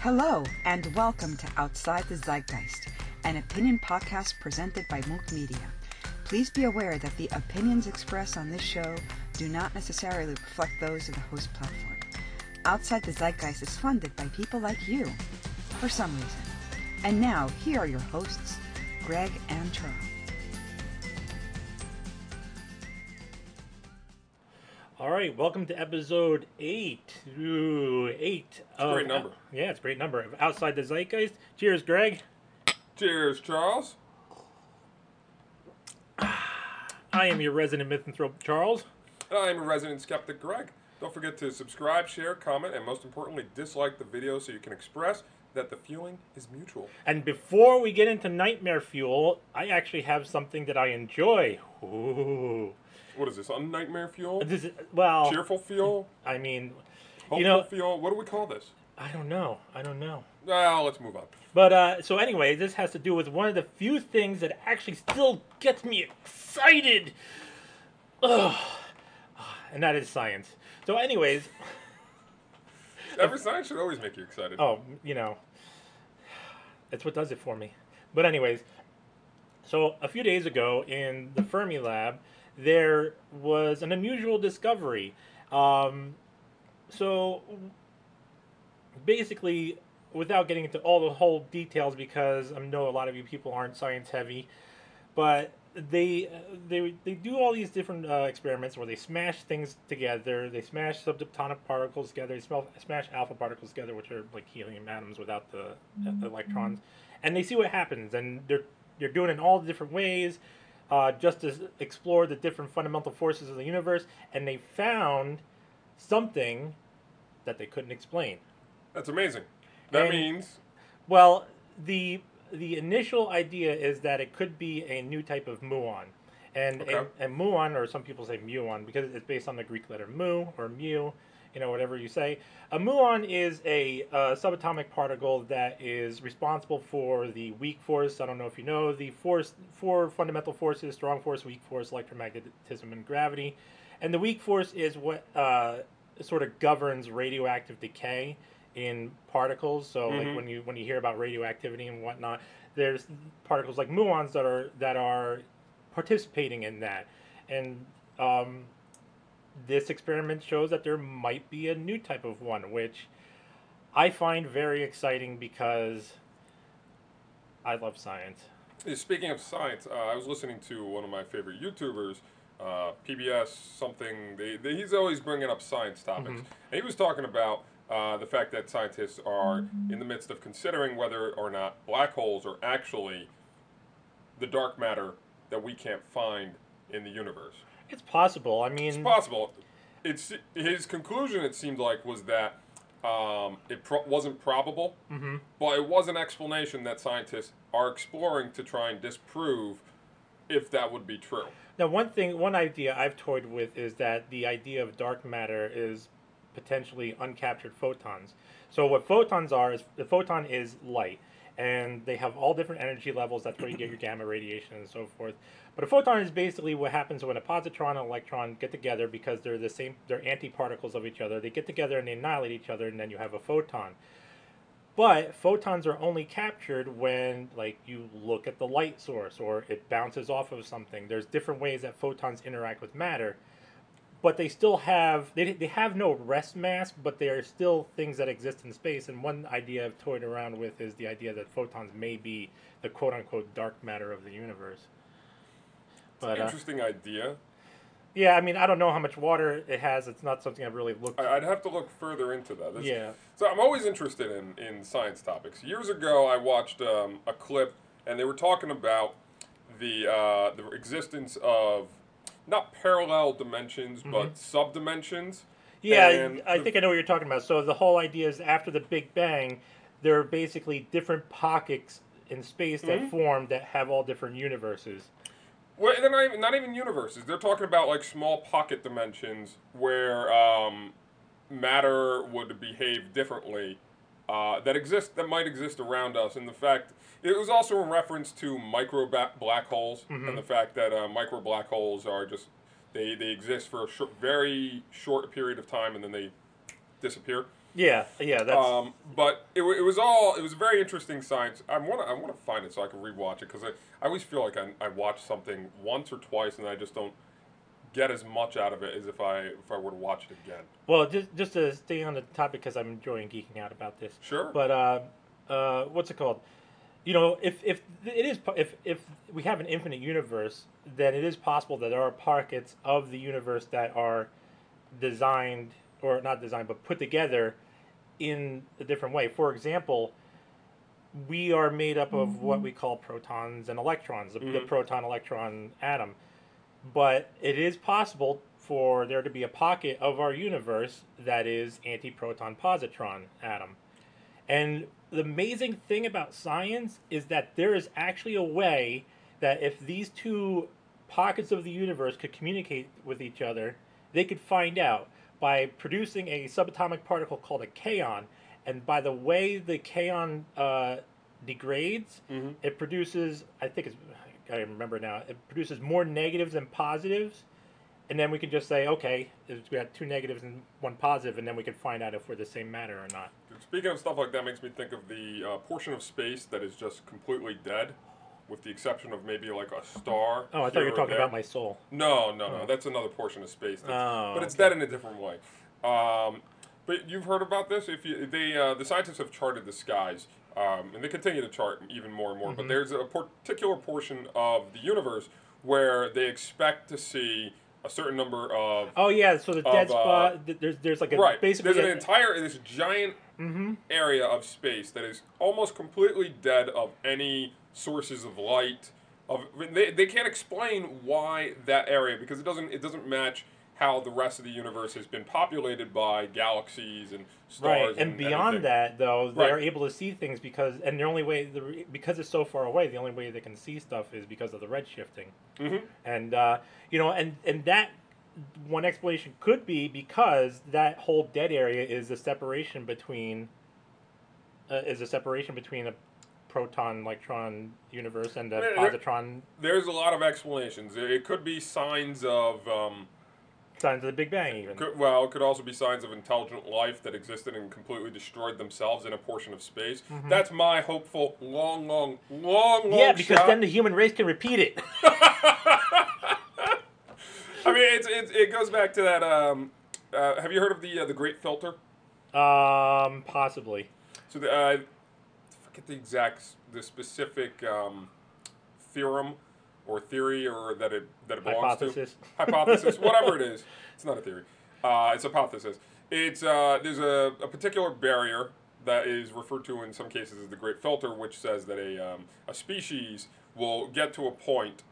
Hello, and welcome to Outside the Zeitgeist, an opinion podcast presented by Mook Media. Please be aware that the opinions expressed on this show do not necessarily reflect those of the host platform. Outside the Zeitgeist is funded by people like you, for some reason. And now, here are your hosts, Greg and Charles. All right, welcome to episode eight. Ooh, eight. It's a great number. yeah, it's a great number. of Outside the Zeitgeist. Cheers, Greg. Cheers, Charles. I am your resident misanthrope, Charles. And I am a resident skeptic, Greg. Don't forget to subscribe, share, comment, and most importantly, dislike the video so you can express that the fueling is mutual. And before we get into nightmare fuel, I actually have something that I enjoy. Ooh. What is this? On nightmare fuel? This is, well, Cheerful fuel? I mean, Hopeful you know, fuel? What do we call this? I don't know. I don't know. Well, let's move on. But uh, so anyway, this has to do with one of the few things that actually still gets me excited. Ugh. And that is science. So, anyways, Every science should always make you excited. oh, you know, it's what does it for me. But anyways, so a few days ago in the Fermilab, there was an unusual discovery. Um, so basically, without getting into all the whole details, because I know a lot of you people aren't science heavy, but they they they do all these different uh, experiments where they smash things together. They smash subatomic particles together. They smell, smash alpha particles together, which are like helium atoms without the uh, electrons, and they see what happens. And they're they're doing it in all the different ways, uh, just to explore the different fundamental forces of the universe. And they found something that they couldn't explain. That's amazing. That And- means Well, the the initial idea is that it could be a new type of muon, and Okay. and, and muon, or some people say muon, because it's based on the Greek letter mu or mu, you know, whatever you say. A muon is a uh, subatomic particle that is responsible for the weak force. I don't know if you know the force, four fundamental forces: strong force, weak force, electromagnetism, and gravity. And the weak force is what uh, sort of governs radioactive decay in particles. So like Mhm. when you when you hear about radioactivity and whatnot, there's particles like muons that are that are participating in that, and um, this experiment shows that there might be a new type of one, which I find very exciting because I love science. Speaking of science, uh, I was listening to one of my favorite YouTubers, uh, PBS something. They, they, he's always bringing up science topics, Mhm. and he was talking about uh, the fact that scientists are in the midst of considering whether or not black holes are actually the dark matter that we can't find in the universe. It's possible. I mean, It's possible. It's his conclusion. It seemed like was that um, it pro- wasn't probable, Mhm. but it was an explanation that scientists are exploring to try and disprove if that would be true. Now, one thing, one idea I've toyed with is that the idea of dark matter is potentially uncaptured photons. So, what photons are is the photon is light, and they have all different energy levels. That's where you get your gamma radiation and so forth. But a photon is basically what happens when a positron and an electron get together because they're the same, they're antiparticles of each other. They get together and they annihilate each other, and then you have a photon. But photons are only captured when, like, you look at the light source or it bounces off of something. There's different ways that photons interact with matter, but they still have they, they have no rest mass, but they are still things that exist in space. And one idea I've toyed around with is the idea that photons may be the quote unquote dark matter of the universe. But uh, Interesting idea. yeah, I mean, I don't know how much water it has. It's not something I've really looked. I, I'd have to look further into that. This- yeah. So I'm always interested in, in science topics. Years ago, I watched um, a clip, and they were talking about the uh, the existence of not parallel dimensions, but subdimensions. Yeah, And I think I know what you're talking about. So the whole idea is after the Big Bang, there are basically different pockets in space that Mhm. form that have all different universes. Well, they're not even, not even universes. They're talking about like small pocket dimensions where um, matter would behave differently uh, that exist that might exist around us, and the fact it was also in reference to micro ba- black holes Mhm. and the fact that uh, micro black holes are just they, they exist for a short, very short period of time and then they disappear. Yeah, yeah, that's Um, but it, it was all it was very interesting science. I want to I want to find it so I can rewatch it because I, I always feel like I, I watch something once or twice and I just don't get as much out of it as if I if I were to watch it again. well. Just just to stay on the topic because I'm enjoying geeking out about this. Sure. But uh, uh, what's it called? You know, if if it is if if we have an infinite universe, then it is possible that there are pockets of the universe that are designed or not designed but put together in a different way. For example, we are made up of what we call protons and electrons, the, the Mhm. proton electron atom. But it is possible for there to be a pocket of our universe that is anti-proton positron atom. And the amazing thing about science is that there is actually a way that if these two pockets of the universe could communicate with each other, they could find out by producing a subatomic particle called a kaon. And by the way the kaon uh, degrades, Mhm. it produces, I think it's, I remember now, it produces more negatives than positives. And then we can just say, okay, we got two negatives and one positive, and then we can find out if we're the same matter or not. Speaking of stuff like that, makes me think of the uh, portion of space that is just completely dead, with the exception of maybe like a star. Oh, I thought you were talking there. about my soul. No, no, no. Oh. That's another portion of space. That's, Oh, but it's okay. dead in a different way. Um, but you've heard about this? If you, they, uh, the scientists have charted the skies, um, and they continue to chart even more and more. But Mhm. there's a particular portion of the universe where they expect to see a certain number of Oh yeah, so the dead Of, uh, spot. th- there's there's like a right. basically There's an entire this giant mm-hmm. area of space that is almost completely dead of any sources of light. Of they, they can't explain why that area because it doesn't it doesn't match how the rest of the universe has been populated by galaxies and stars. Right, and, beyond everything. that, though, they're Right. able to see things because, and the only way, the, because it's so far away, the only way they can see stuff is because of the redshifting. Mhm. And uh, you know, and and that one explanation could be because that whole dead area is the separation between, uh, is a separation between a proton electron universe and a there- positron There's a lot of explanations. It could be signs of. Um, signs of the Big Bang, even. Could, well, it could also be signs of intelligent life that existed and completely destroyed themselves in a portion of space. That's my hopeful, long, long, long, long yeah, because shot. then the human race can repeat it. I mean, it's, it's, it goes back to that. Um, uh, have you heard of the uh, the Great Filter? um, possibly. So the, uh, I forget the exact, the specific um, theorem or theory or that it that it belongs Hypothesis. to. Hypothesis, whatever it is. It's not a theory. Uh, it's a hypothesis. It's uh, there's a, a particular barrier that is referred to in some cases as the Great Filter, which says that a um, a species will get to a point.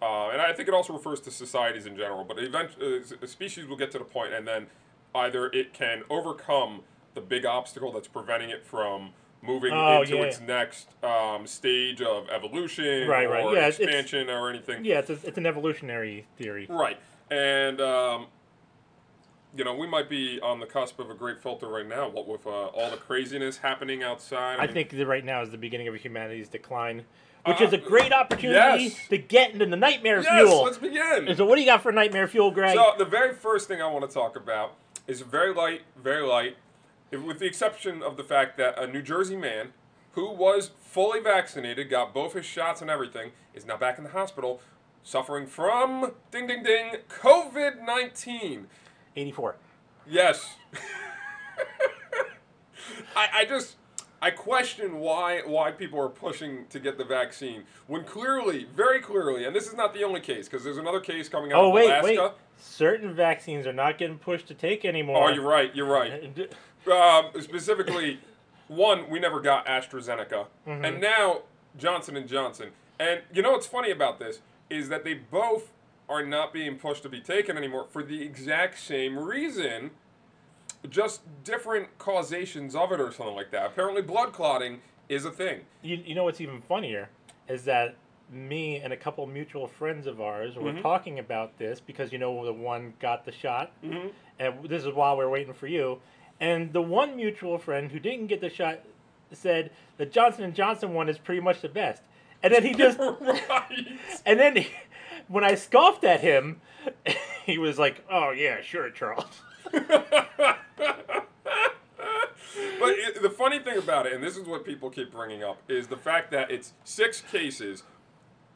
Uh, and I think it also refers to societies in general, but eventually, a species will get to the point, and then either it can overcome the big obstacle that's preventing it from moving Oh, into yeah. its next um, stage of evolution Right, right. or Yeah, it's- it's- expansion or anything. Yeah, it's, a, it's an evolutionary theory. Right. And, um, you know, we might be on the cusp of a great filter right now, what with uh, all the craziness happening outside. I mean, think that right now is the beginning of humanity's decline, which Uh, is a great opportunity yes. to get into the nightmare Yes, fuel. let's begin. And so, what do you got for nightmare fuel, Greg? So the very first thing I want to talk about is very light, very light, with the exception of the fact that a New Jersey man who was fully vaccinated, got both his shots and everything, is now back in the hospital suffering from ding ding ding COVID nineteen. 84. Yes. I, I just I question why why people are pushing to get the vaccine when clearly, very clearly, and this is not the only case because there's another case coming out Oh, of wait, Alaska. wait. Certain vaccines are not getting pushed to take anymore. Oh, you're right. You're right. Um, specifically, one we never got AstraZeneca, Mm-hmm. and now Johnson and Johnson. And you know what's funny about this is that they both are not being pushed to be taken anymore for the exact same reason, just different causations of it or something like that. Apparently, blood clotting is a thing. You, you know what's even funnier is that me and a couple mutual friends of ours were Mhm. talking about this because you know the one got the shot, Mm-hmm. and this is while we are waiting for you. And the one mutual friend who didn't get the shot said the Johnson and Johnson one is pretty much the best. And then he just right. and then he, when I scoffed at him, he was like, "Oh yeah, sure, Charles." but it, the funny thing about it, and this is what people keep bringing up, is the fact that it's six cases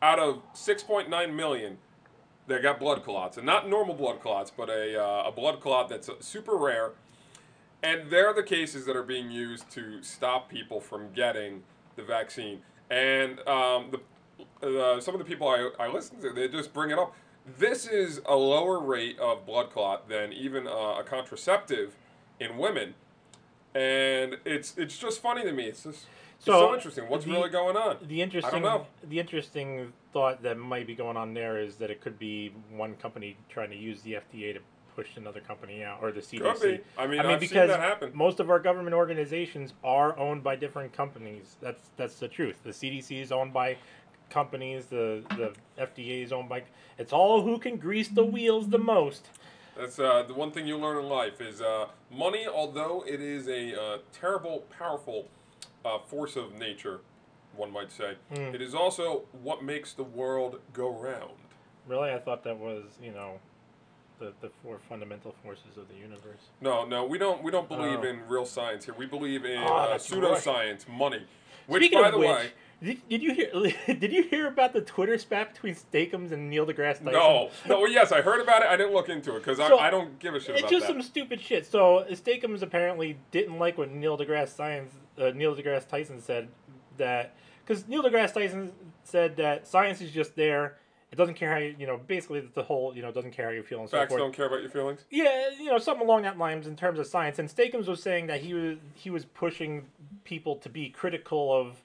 out of 6.9 million that got blood clots, and not normal blood clots, but a, uh, a blood clot that's super rare. And they're the cases that are being used to stop people from getting the vaccine. And um, the uh, some of the people I, I listen to, they just bring it up. This is a lower rate of blood clot than even uh, a contraceptive in women, and it's it's just funny to me. It's just it's so, So, interesting. What's the- really going on? The interesting, know. the interesting thought that might be going on there is that it could be one company trying to use the FDA to push another company out, or the CDC. Could be. I mean, I mean, I've seen because that happen. most of our government organizations are owned by different companies. That's that's the truth. The CDC is owned by companies. The the FDA is owned by. It's all who can grease the wheels the most. That's uh, the one thing you learn in life is uh, money. Although it is a uh, terrible, powerful uh, force of nature, one might say, Hmm. it is also what makes the world go round. Really, I thought that was you know, the the four fundamental forces of the universe. No, no, we don't. We don't believe Oh. in real science here. We believe in Oh, uh, pseudoscience, money. Which, Speaking by of the which, way, did, did you hear? Did you hear about the Twitter spat between Steakums and Neil deGrasse Tyson? no, no. Well, yes, I heard about it. I didn't look into it because So, I, I don't give a shit It's just that. some stupid shit. So Steakums apparently didn't like what Neil deGrasse Science, uh, Neil deGrasse Tyson said that because Neil deGrasse Tyson said that science is just there. It doesn't care how you, you know, basically the whole, you know, doesn't care how you feel and so Facts forth. don't care about your feelings. Yeah, you know, something along that lines in terms of science. And Steakums was saying that he was he was pushing people to be critical of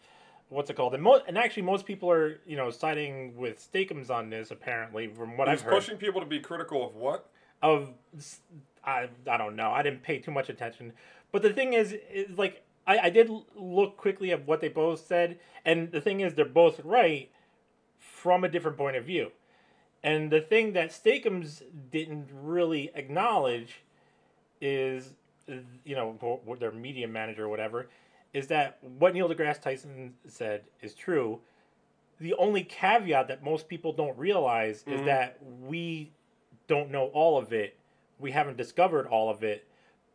what's it called, and mo- and actually most people are you know siding with Steakums on this. Apparently, from what He's I've heard pushing people to be critical of what? of I I don't know. I didn't pay too much attention, but the thing is, is like I, I did look quickly at what they both said, and the thing is, they're both right from a different point of view. And the thing that Steakums didn't really acknowledge is, you know, their media manager or whatever, is that what Neil deGrasse Tyson said is true. The only caveat that most people don't realize is Mhm. that we don't know all of it. We haven't discovered all of it,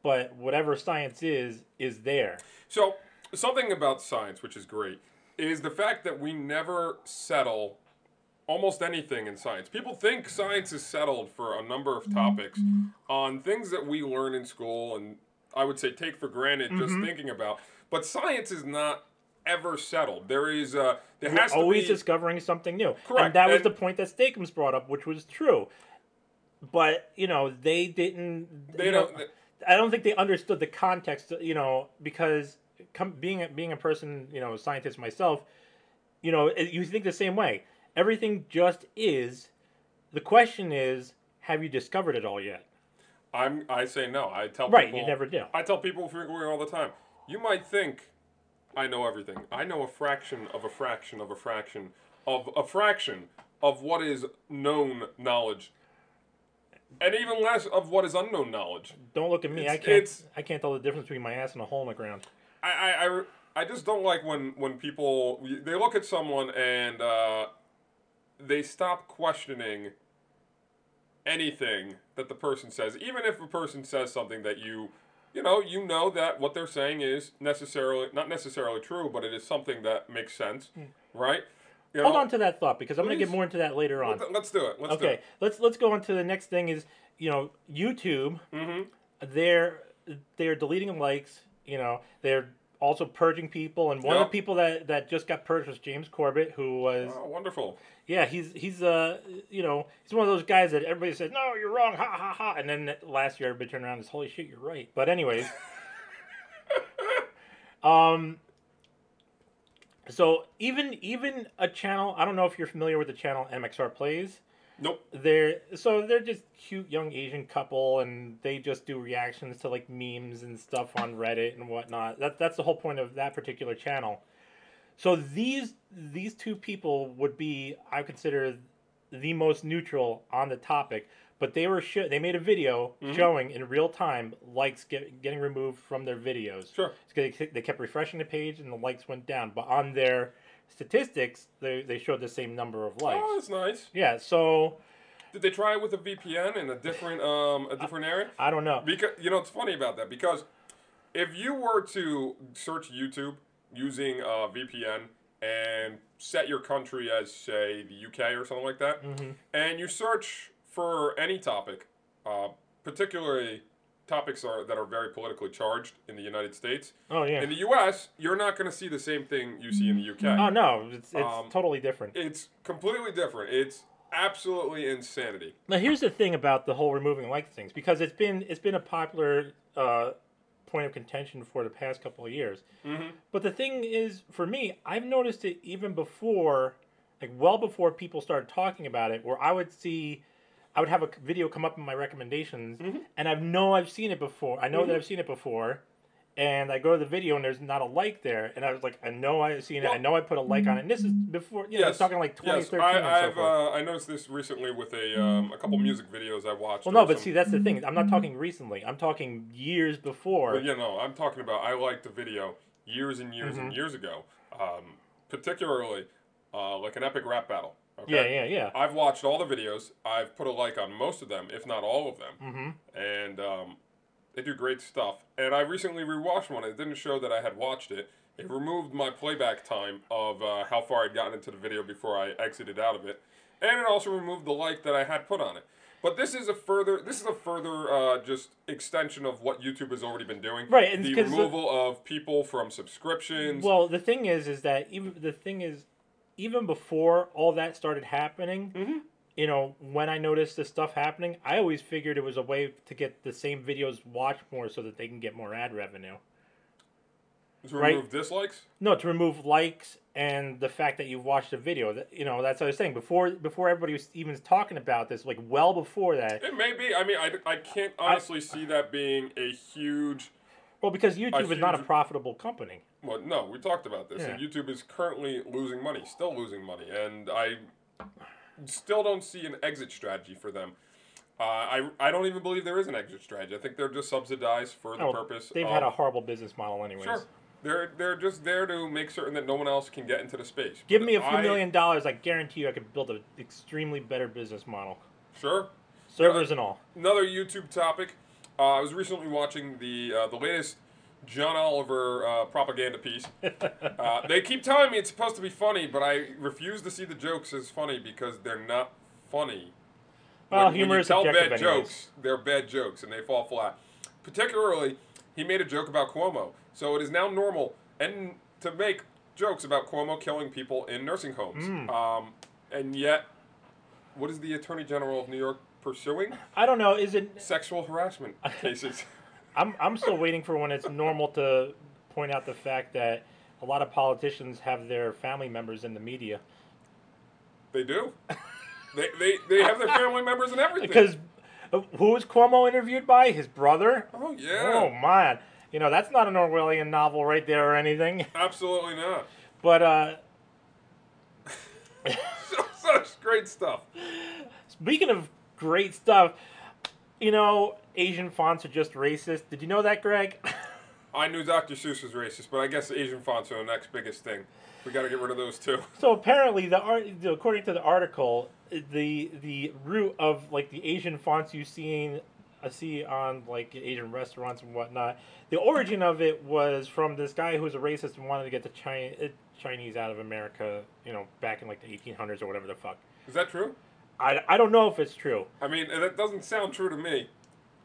but whatever science is, is there. So, something about science, which is great, is the fact that we never settle almost anything in science. People think science is settled for a number of topics on things that we learn in school and I would say take for granted just Mhm. thinking about. But science is not ever settled. There is uh there We're has to always be discovering something new. Correct, And that was and- the point that Steakums brought up, which was true. But, you know, they didn't. they you know, don't I don't think they understood the context, you know, because come, being a, being a person, you know, a scientist myself, you know, you think the same way. Everything just is. The question is, have you discovered it all yet? I'm I say no. I tell Right, people you never do. I tell people frequently all the time. You might think I know everything. I know a fraction of a fraction of a fraction of a fraction of what is known knowledge, and even less of what is unknown knowledge. Don't look at me. I can't. it's- I can't tell the difference between my ass and a hole in the ground. I I, I, I just don't like when when people they look at someone and uh, they stop questioning anything that the person says, even if a person says something that you you know you know that what they're saying is necessarily not necessarily true, but it is something that makes sense, right? You Hmm. Hold on to that thought because I'm going to get more into that later on. Let's do it. Let's okay, let's let's go on to the next thing. Is you know YouTube? do it. hmm They're they're deleting likes. You know they're also purging people, and one of the people that that just got purged was James Corbett, who was Oh, wonderful. yeah he's he's uh you know he's one of those guys that everybody says no you're wrong ha ha ha and then last year everybody turned around and says holy shit you're right. But anyways, um. So even even a channel, I don't know if you're familiar with the channel MXR Plays Nope. they're so they're just cute young Asian couple, and they just do reactions to like memes and stuff on Reddit and whatnot. That that's the whole point of that particular channel. So these these two people would be, I consider, the most neutral on the topic. But they were sh- they made a video Mhm. showing in real time likes get, getting removed from their videos. Sure. They, they kept refreshing the page and the likes went down. But on their statistics, they, they showed the same number of likes. Oh, that's nice. Yeah, so Did they try it with a VPN in a different um a different area? I don't know. Because you know it's funny about that because if you were to search YouTube using a VPN and set your country as say the UK or something like that, Mhm. and you search for any topic, uh, particularly topics are, that are very politically charged in the United States. Oh yeah. In the US, you're not going to see the same thing you see in the UK. Oh no, it's, it's Um, totally different. It's completely different. It's absolutely insanity. Now here's the thing about the whole removing like things because it's been it's been a popular uh, point of contention for the past couple of years. Mm-hmm. But the thing is, for me, I've noticed it even before, like well before people started talking about it, where I would see, I would have a video come up in my recommendations, and I know I've seen it before. I know that I've seen it before. And I go to the video and there's not a like there, and I was like, I know I've seen it. I know I put a like on it. And this is before, you know, it's talking like 2013 yes. I, and so I've uh, I noticed this recently with a um, a couple music videos I watched. Well, no, but some- see, that's the thing. I'm not talking recently. I'm talking years before. But you know, I'm talking about. I liked the video years and years Mm-hmm. and years ago. Um, particularly, uh, like an epic rap battle. Okay? Yeah, yeah, yeah. I've watched all the videos. I've put a like on most of them, if not all of them. Mm-hmm. And um, they do great stuff. And I recently rewatched one. It didn't show that I had watched it. It removed my playback time of uh, how far I'd gotten into the video before I exited out of it, and it also removed the like that I had put on it. But this is a further this is a further uh, just extension of what YouTube has already been doing. Right, and the- removal of people from subscriptions. Well, the thing is, is that even the thing is, even before all that started happening, Mm-hmm. you know, when I noticed this stuff happening, I always figured it was a way to get the same videos watched more so that they can get more ad revenue. to right. remove dislikes. No, to remove likes and the fact that you've watched a video. That you know, that's what I was saying before. Before everybody was even talking about this, like well before that. It may be. I mean, I, I can't honestly see that being a huge. Well, because YouTube is not a profitable company. Well, no, we talked about this. And YouTube is currently losing money, still losing money, and I still don't see an exit strategy for them. Uh, I, I don't even believe there is an exit strategy. I think they're just subsidized for the Oh, purpose. they've of, had a horrible business model, anyways. sure. They're they're just there to make certain that no one else can get into the space. Give But me a few I- million dollars, I guarantee you, I could build an extremely better business model, Sure. servers and all. Another YouTube topic. Uh, I was recently watching the uh, the latest John Oliver uh, propaganda piece. Uh, they keep telling me it's supposed to be funny, but I refuse to see the jokes as funny because they're not funny. Well, When- when humor you is tell bad anyways. jokes, they're bad jokes and they fall flat. Particularly, he made a joke about Cuomo, so it is now normal and to make jokes about Cuomo killing people in nursing homes. Hmm. Um, and yet, what is the Attorney General of New York pursuing? I don't know. Is it? Sexual harassment cases. I'm I'm still waiting for when it's normal to point out the fact that a lot of politicians have their family members in the media They do. they, they, they have their family members and everything. because uh, who was Cuomo interviewed by? His brother. oh yeah, Oh man, you know that's not an Orwellian novel right there or anything. absolutely not. But uh, Such great stuff. speaking of great stuff, you know Asian fonts are just racist. Did you know that, Greg? I knew Dr. Seuss was racist, but I guess Asian fonts are the next biggest thing. We got to get rid of those too. So apparently, the art, according to the article, the the root of like the Asian fonts you seen, I see on like Asian restaurants and whatnot. The origin of it was from this guy who was a racist and wanted to get the Chi- uh, Chinese out of America. You know, back in like the 1800s or whatever the fuck. Is that true? I, I don't know if it's true. I mean, that doesn't sound true to me.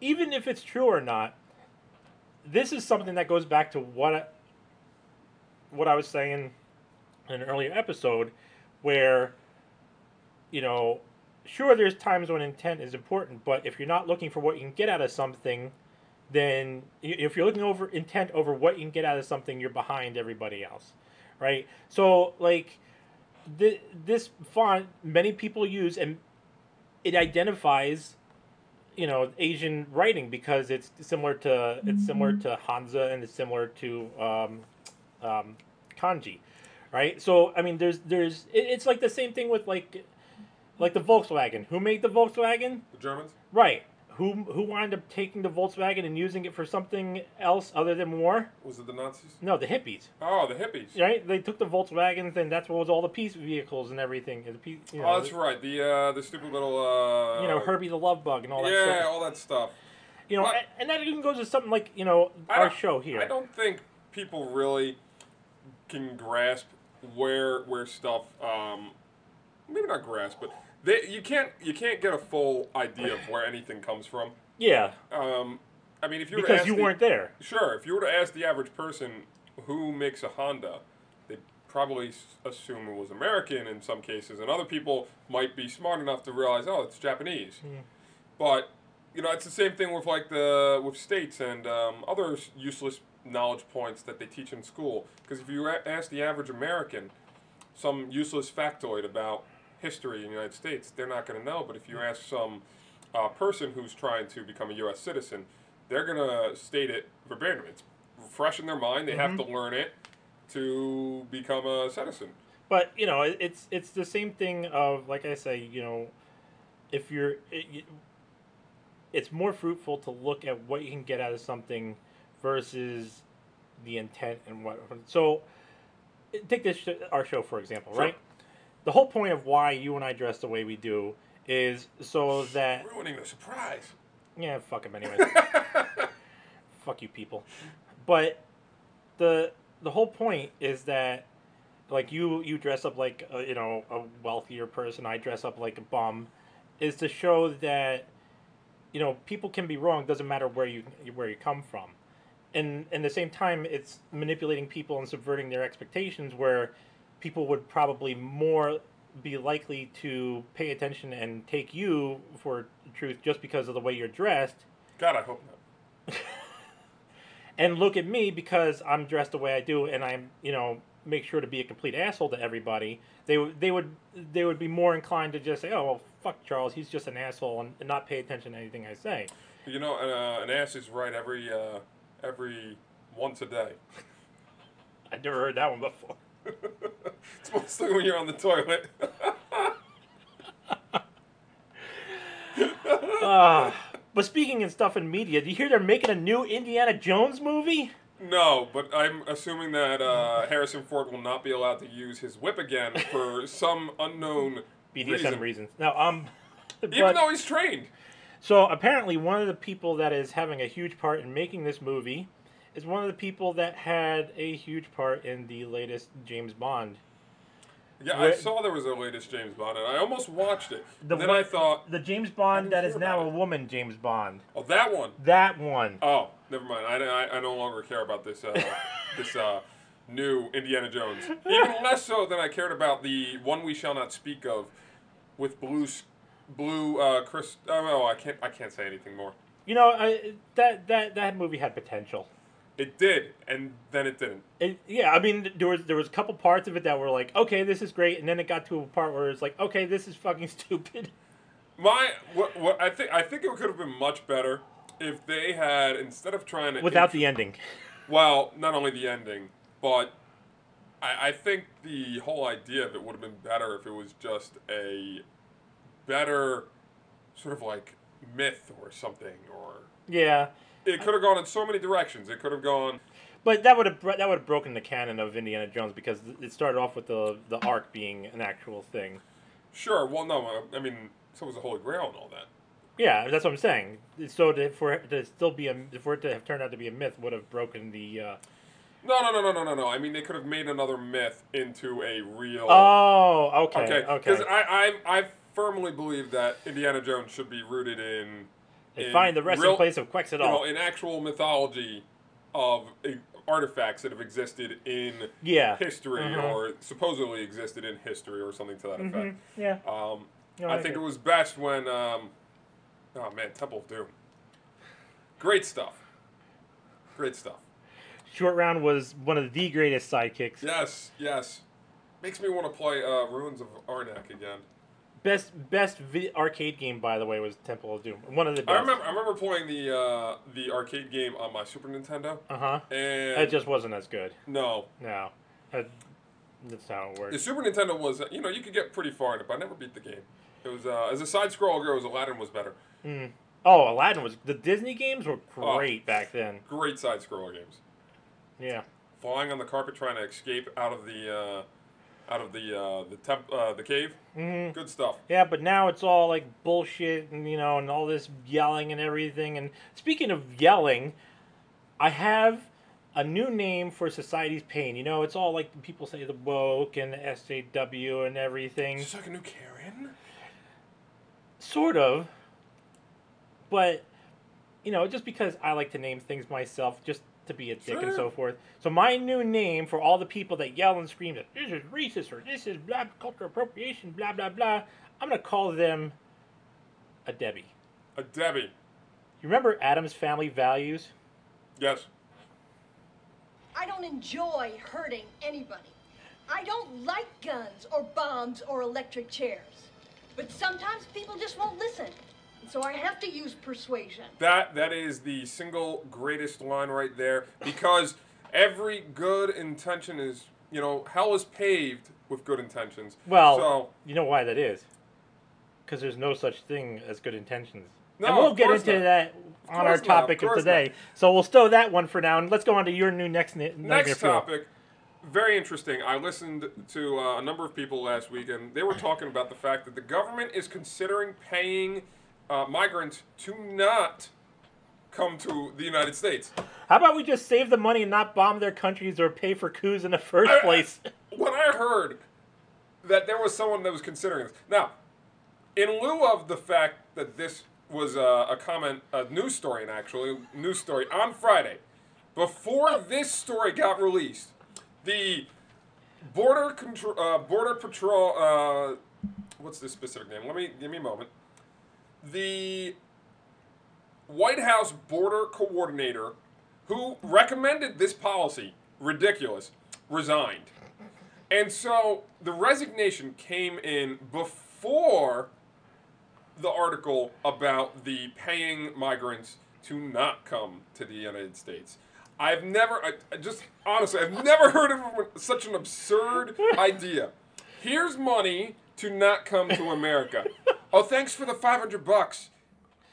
Even if it's true or not, this is something that goes back to what I, what I was saying in an earlier episode, where you know, sure, there's times when intent is important, but if you're not looking for what you can get out of something, then if you're looking over intent over what you can get out of something, you're behind everybody else, right? So like, th- this font many people use and it identifies you know Asian writing because it's similar to it's similar to Hanza and it's similar to um, um, kanji, right? So I mean, there's there's it, it's like the same thing with like like the Volkswagen. Who made the Volkswagen? The Germans? Right. Who who wound up taking the Volkswagen and using it for something else other than war? Was it the Nazis? No, the hippies. Oh, the hippies. Right? They took the Volkswagens and that's what was all the peace vehicles and everything. The pe- you know, oh, that's right. The uh, the stupid little uh, you know Herbie the Love Bug and all that yeah, stuff. all that stuff. You know, Well, and that even goes to something like you know our show here. I don't think people really can grasp where where stuff. Um, maybe not grasp, but they you can't you can't get a full idea of where anything comes from. Yeah, Um, I mean, if you were to because ask you the- weren't there. Sure, if you were to ask the average person who makes a Honda, they'd probably assume it was American in some cases, and other people might be smart enough to realize, oh, it's Japanese. But you know, it's the same thing with like the with states and um, other useless knowledge points that they teach in school. Because if you ask the average American some useless factoid about history in the United States, they're not going to know. But if you ask some uh, person who's trying to become a U.S. citizen, they're going to state it verbatim. It's fresh in their mind. They have to learn it to become a citizen. But you know, it's it's the same thing of like I say, you know, if you're, it, you- it's more fruitful to look at what you can get out of something versus the intent and what. So, take this sh- our show for example, Sure. right? The whole point of why you and I dress the way we do is so that Ruining the surprise. yeah, fuck them anyways. fuck you people. But the the whole point is that like you you dress up like a, you know a wealthier person, I dress up like a bum, is to show that you know people can be wrong. Doesn't matter where you where you come from, and and the same time it's manipulating people and subverting their expectations where people would probably more be likely to pay attention and take you for truth just because of the way you're dressed God, I hope not. and look at me because I'm dressed the way I do, and I'm you know make sure to be a complete asshole to everybody. They would they would they would be more inclined to just say, oh well, fuck Charles, he's just an asshole, and, and not pay attention to anything I say. You know, uh, an ass is right every uh, every once a day. I've never heard that one before. It's mostly when you're on the toilet. Ah, but speaking of stuff in media, do you hear they're making a new Indiana Jones movie? no, but I'm assuming that uh, Harrison Ford will not be allowed to use his whip again for some unknown BDSM reason. reasons. No, um, Even though he's trained. So apparently, one of the people that is having a huge part in making this movie is one of the people that had a huge part in the latest James Bond. Yeah, I saw there was a latest James Bond, and I almost watched it. The then one- I thought, The James Bond that is now a woman James Bond. oh, that one. That one. Oh, never mind. I, I, I no longer care about this uh, this uh, new Indiana Jones. Even less so than I cared about the one we shall not speak of, with blue blue uh, Chris. Oh no, I can't I can't say anything more. You know, I, that that that movie had potential. It did, and then it didn't. It, yeah, I mean, there was there was a couple parts of it that were like, okay, this is great, and then it got to a part where it's like, okay, this is fucking stupid. My what what I think I think it could have been much better if they had instead of trying to Without the ending. Well, not only the ending, but I, I think the whole idea of it would have been better if it was just a better sort of like myth or something, or Yeah, it could have gone in so many directions. It could have gone. but that would have that would have broken the canon of Indiana Jones because it started off with the the arc being an actual thing. Sure, well, no, uh, I mean, so was the Holy Grail and all that. Yeah, that's what I'm saying. So to, for it to still be a for it to have turned out to be a myth would have broken the. Uh... No, no, no, no, no, no, no. I mean, they could have made another myth into a real. Oh, okay, okay. okay. Because I, I, I firmly believe that Indiana Jones should be rooted in. They in find the resting real- place of you know, Quetzalcoatl. in actual mythology of artifacts that have existed in yeah. history Mhm. or supposedly existed in history or something to that Mhm, effect. Yeah. Um, No, I I think agree. it was best when, um, oh man, Temple of Doom. Great stuff. Great stuff. Short Round was one of the greatest sidekicks. Yes, yes. Makes me want to play uh, Ruins of Arnak again. Best best vi- arcade game, by the way, was Temple of Doom. One of the best. I remember, I remember playing the uh, the arcade game on my Super Nintendo, Uh huh. and It just wasn't as good. no, No. That- that's how it The works. Super Nintendo was, you know, you could get pretty far in it, but I never beat the game. It was uh, as a side scroller, it was Aladdin was better. Mm. Oh, Aladdin was the Disney games were Oh. great back then. Great side scroller games. Yeah. Flying on the carpet, trying to escape out of the uh, out of the uh, the temp, uh, the cave. Mm-hmm. Good stuff. Yeah, but now it's all like bullshit and you know and all this yelling and everything. And speaking of yelling, I have a new name for society's pain. You know, it's all like people say the woke and the SJW and everything. Is this like a new Karen? Sort of. But you know, just because I like to name things myself, just to be a dick and so forth. So my new name for all the people that yell and scream that this is racist or this is blah cultural appropriation, blah blah blah, I'm gonna call them a Debbie. A Debbie. You remember Addams Family Values? Yes. I don't enjoy hurting anybody. I don't like guns or bombs or electric chairs. But sometimes people just won't listen. And so I have to use persuasion. That that is the single greatest line right there because every good intention is you know hell is paved with good intentions. Well, so you know why that is? Because there's no such thing as good intentions. No, and we'll of get into not. that on our course not, of topic of today. not. So we'll stow that one for now, and let's go on to your new next na- nightmare next fuel. topic, very interesting. I listened to uh, a number of people last week, and they were talking about the fact that the government is considering paying uh, migrants to not come to the United States. How about we just save the money and not bomb their countries or pay for coups in the first I- place? when I heard that there was someone that was considering this, now, in lieu of the fact that this was a, a comment, a news story, and actually news story on Friday, before this story got released, the border control, uh, border patrol, uh, what's the specific name? Let me give me a moment. The White House border coordinator, who recommended this policy, ridiculous, resigned. And so the resignation came in before the article about the paying migrants to not come to the United States. I've never, I, I just honestly, I've never heard of such an absurd idea. Here's money to not come to America. Oh, thanks for the 500 bucks.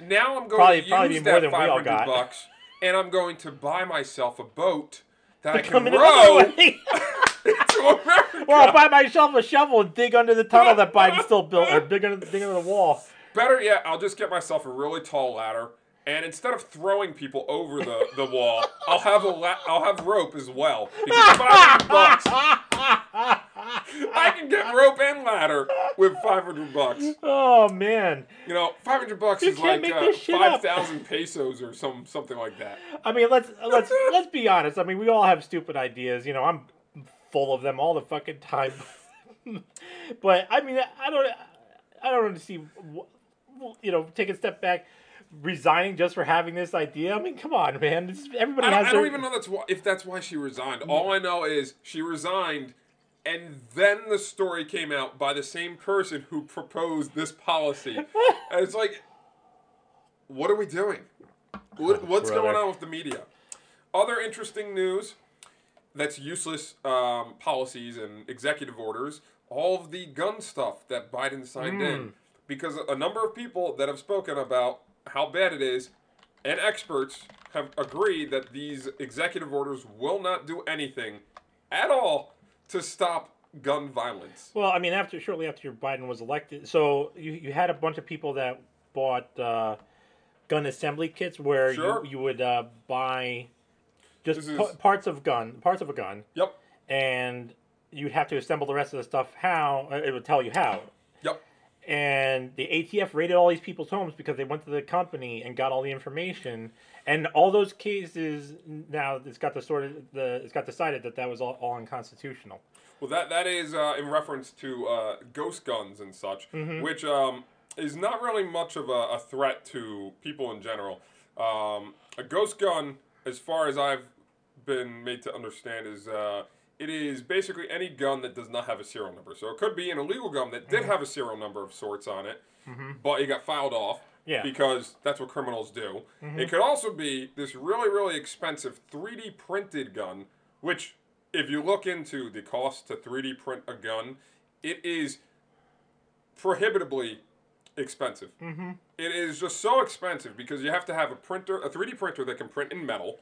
Now I'm going Probably- to probably use more that than 500 bucks and I'm going to buy myself a boat that I can row another way. to America. well, I'll buy myself a shovel and dig under the tunnel that Biden still built, or dig under, dig under the wall. Better yet, I'll just get myself a really tall ladder, and instead of throwing people over the, the wall, I'll have a la- I'll have rope as well. Because 500 bucks, I can get rope and ladder with 500 bucks. Oh man! You know, 500 bucks You is like uh, this shit up. 5,000 pesos or some something like that. I mean, let's let's let's be honest. I mean, we all have stupid ideas. You know, I'm full of them all the fucking time. but I mean, I don't I don't want to see you know take a step back. Resigning just for having this idea. I mean, come on, man. Everybody I don't, has I their. don't even know that's why, if that's why she resigned. All I know is she resigned, and then the story came out by the same person who proposed this policy. and it's like, what are we doing? What, what's Brother. going on with the media? Other interesting news that's useless um, policies and executive orders, all of the gun stuff that Biden signed in. Because a number of people that have spoken about how bad it is and experts have agreed that these executive orders will not do anything at all to stop gun violence. Well, I mean, after shortly after Biden was elected, so you, you had a bunch of people that bought uh, gun assembly kits where Sure. you, you would uh, buy just pa- parts of gun, parts of a gun, Yep. and you'd have to assemble the rest of the stuff. How uh, it would tell you how. And the ATF raided all these people's homes because they went to the company and got all the information. And all those cases now it's got the sort of the it's got decided that that was all, all unconstitutional. Well, that that is uh, in reference to uh, ghost guns and such, which um, is not really much of a, a threat to people in general. Um, a ghost gun, as far as I've been made to understand, is uh, it is basically any gun that does not have a serial number. So it could be an illegal gun that did mm-hmm. have a serial number of sorts on it, mm-hmm. but it got filed off. Yeah. Because that's what criminals do. Mm-hmm. It could also be this really, really expensive 3D printed gun, which, if you look into the cost to 3D print a gun, it is prohibitively expensive. Mm-hmm. is just so expensive because you have to have a printer, a 3D printer that can print in metal.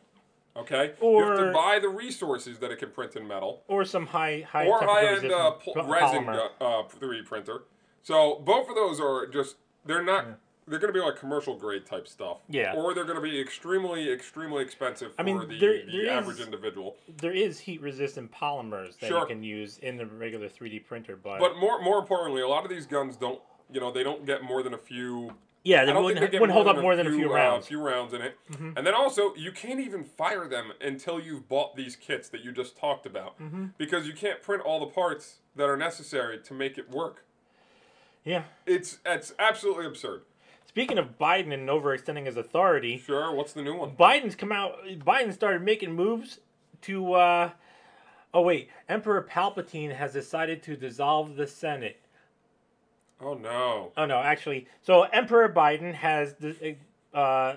Okay, you have Or- to buy the resources that it can print in metal, or some high high or high-end uh, pol- po- resin uh, 3D printer. So both of those are just they're not. They're going to be like commercial grade type stuff. Yeah. Or they're going to be extremely, extremely expensive for I mean, the, there- the there average is- individual. There is heat resistant polymers that Sure. you can use in the regular 3D printer, but, But more, more importantly, a lot of these guns don't. You know, they don't get more than a few yeah, they wouldn't, wouldn't hold up more than a few uh, rounds. few rounds in it. And then also, you can't even fire them until you've bought these kits that you just talked about, Mm-hmm. because you can't print all the parts that are necessary to make it work. Yeah. It's it's absolutely absurd. Speaking of Biden and overextending his authority, Sure, what's the new one? Biden's come out. Biden started making moves to. Uh, oh wait, Emperor Palpatine has decided to dissolve the Senate. Oh no. Oh no, actually, so Emperor Biden has the. Uh,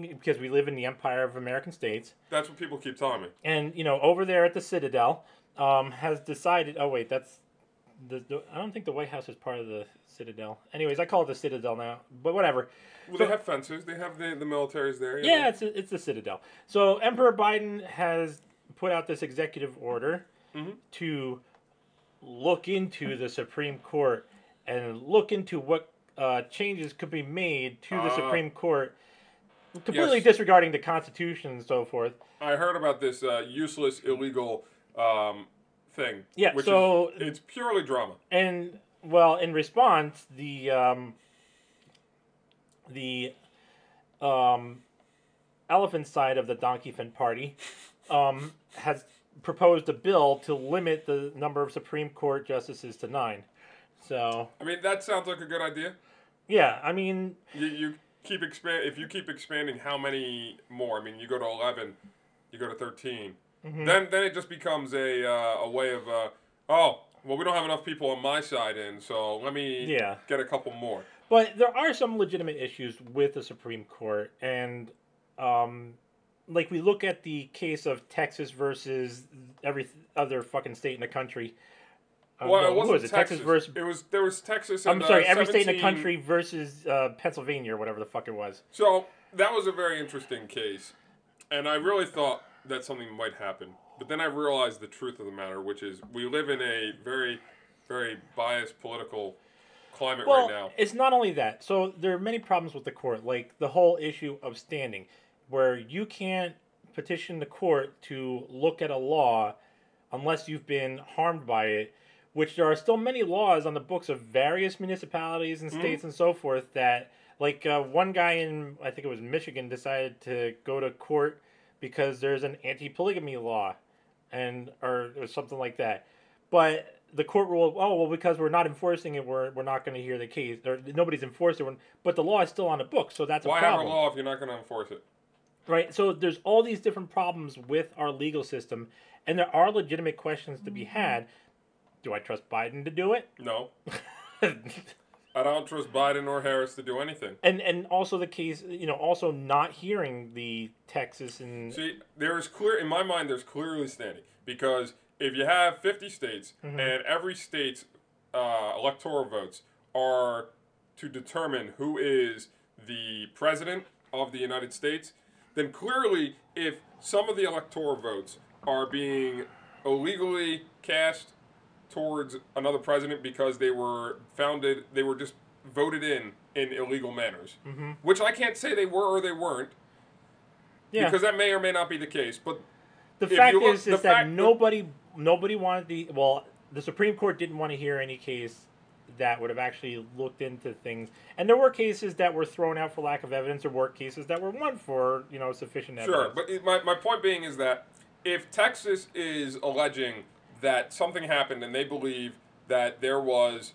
because we live in the Empire of American States, That's what people keep telling me. and you know, over there at the Citadel, um, has decided. Oh wait, that's the, the. I don't think the White House is part of the Citadel. Anyways, I call it the Citadel now, but whatever. Well, So- they have fences. They have the the militaries there. Yeah, know. it's it's the Citadel. So Emperor Biden has put out this executive order Mhm. to look into the Supreme Court and look into what uh, changes could be made to the Ah. Supreme Court, completely Yes. disregarding the Constitution and so forth. I heard about this uh, useless, illegal um, thing. Yeah, Which so- is, it's purely drama. And well, in response, the um, the um, elephant side of the Donkey Fin Party um, has proposed a bill to limit the number of Supreme Court justices to nine. So I mean, that sounds like a good idea. yeah, I mean, You, you keep expand if you keep expanding how many more? I mean, you go to eleven, you go to 13 Mm-hmm. Then then it just becomes a uh, a way of uh, oh well we don't have enough people on my side in so let me Yeah. get a couple more. But there are some legitimate issues with the Supreme Court, and um, like we look at the case of Texas versus every other fucking state in the country. Uh, Well, it wasn't was it? Texas, versus. It was there was Texas. I'm and, sorry, uh, every state in the country versus uh, Pennsylvania or whatever the fuck it was. So that was a very interesting case, and I really thought that something might happen. But then I realized the truth of the matter, which is we live in a very, very biased political climate Well, right now. it's not only that. So there are many problems with the court, like the whole issue of standing, where you can't petition the court to look at a law unless you've been harmed by it. Which there are still many laws on the books of various municipalities and states and so forth that, like uh, one guy in I think it was Michigan decided to go to court because there's an anti-polygamy law, and or, or something like that. But the court ruled, oh well, because we're not enforcing it, we're we're not going to hear the case. Or nobody's enforced it, but the law is still on the book, so that's Why a have problem, a law if you're not going to enforce it? right? So there's all these different problems with our legal system, and there are legitimate questions to be had. Do I trust Biden to do it? No, I don't trust Biden or Harris to do anything. and and also the case, you know, also not hearing the Texas and See, there is clear in my mind. There's clearly standing because if you have 50 states Mm-hmm. and every state's uh, electoral votes are to determine who is the president of the United States, then clearly, if some of the electoral votes are being illegally cast towards another president because they were founded, they were just voted in in illegal manners, Mm-hmm. which I can't say they were or they weren't yeah. because that may or may not be the case. But The fact look- is, the is that fact that- nobody, nobody wanted the well, the Supreme Court didn't want to hear any case that would have actually looked into things, and there were cases that were thrown out for lack of evidence, or were cases that were won for you know sufficient evidence. sure, but my, my point being is that if Texas is alleging that something happened and they believe that there was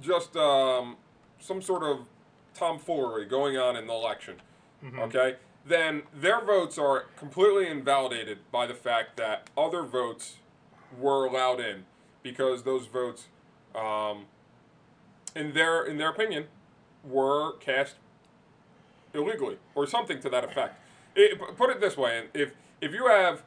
just um, some sort of tomfoolery going on in the election, okay, then their votes are completely invalidated by the fact that other votes were allowed in because those votes, um, in their in their opinion, were cast illegally or something to that effect. It, put it this way: if if you have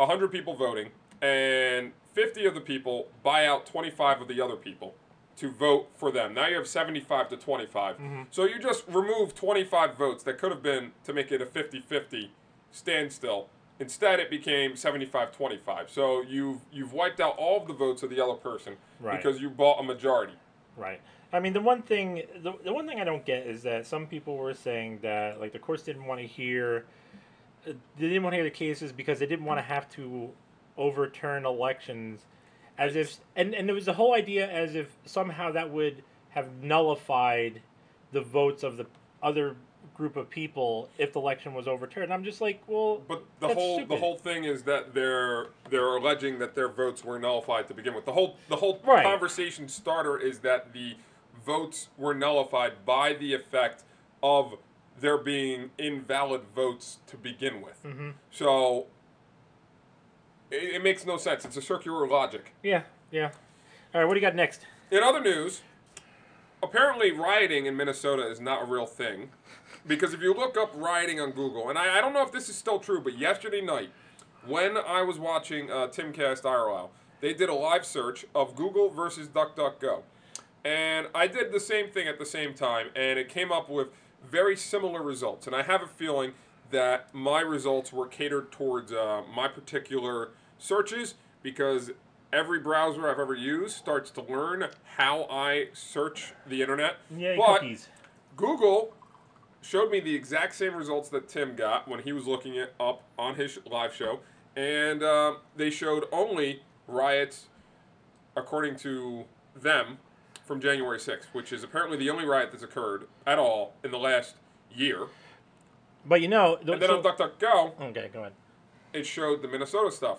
hundred people voting and fifty of the people buy out twenty five of the other people to vote for them, now you have seventy five to 25 So you just remove twenty five votes that could have been to make it a 50-50 standstill. Instead, it became 75-25. So you've you've wiped out all of the votes of the other person Right. because you bought a majority. Right. I mean, the one thing, the, the one thing I don't get is that some people were saying that like the courts didn't want to hear, uh, they didn't want to hear the cases because they didn't want to have to overturn elections, as if and and there was the whole idea as if somehow that would have nullified the votes of the other group of people if the election was overturned. I'm just like, well, But the whole the whole thing is that they're they're alleging that their votes were nullified to begin with. The whole the whole Right. conversation starter is that the votes were nullified by the effect of there being invalid votes to begin with. Mm-hmm. So it, it makes no sense. It's a circular logic. yeah, yeah. All right, what do you got next? In other news, apparently rioting in Minnesota is not a real thing. Because if you look up rioting on Google, and I, I don't know if this is still true, but yesterday night, when I was watching uh, Timcast IRL, they did a live search of Google versus DuckDuckGo. And I did the same thing at the same time, and it came up with very similar results. And I have a feeling that my results were catered towards uh, my particular searches because every browser I've ever used starts to learn how I search the internet. Yeah, but cookies. Google showed me the exact same results that Tim got when he was looking it up on his live show, and um, they showed only riots, according to them, from January 6th, which is apparently the only riot that's occurred at all in the last year. But you know, th- And then so- on DuckDuckGo, okay, go ahead. it showed the Minnesota stuff.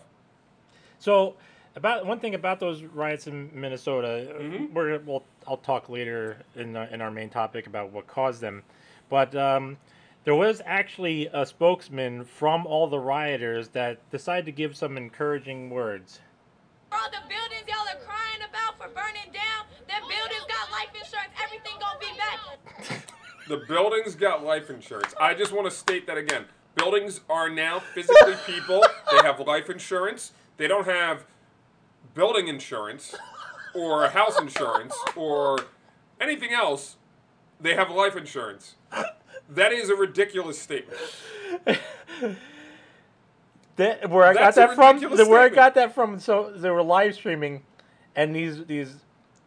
So, about one thing about those riots in Minnesota, Mm-hmm. we're we'll I'll talk later in our, in our main topic about what caused them, but um, there was actually a spokesman from all the rioters that decided to give some encouraging words. All the buildings y'all are crying about for burning down, them buildings got life insurance, everything gonna be back. The buildings got life insurance. I just want to state that again. Buildings are now physically people. They have life insurance. They don't have building insurance or house insurance or anything else. They have life insurance. That is a ridiculous statement. That, where I That's got that from, the, where I got that from, so they were live streaming, and these these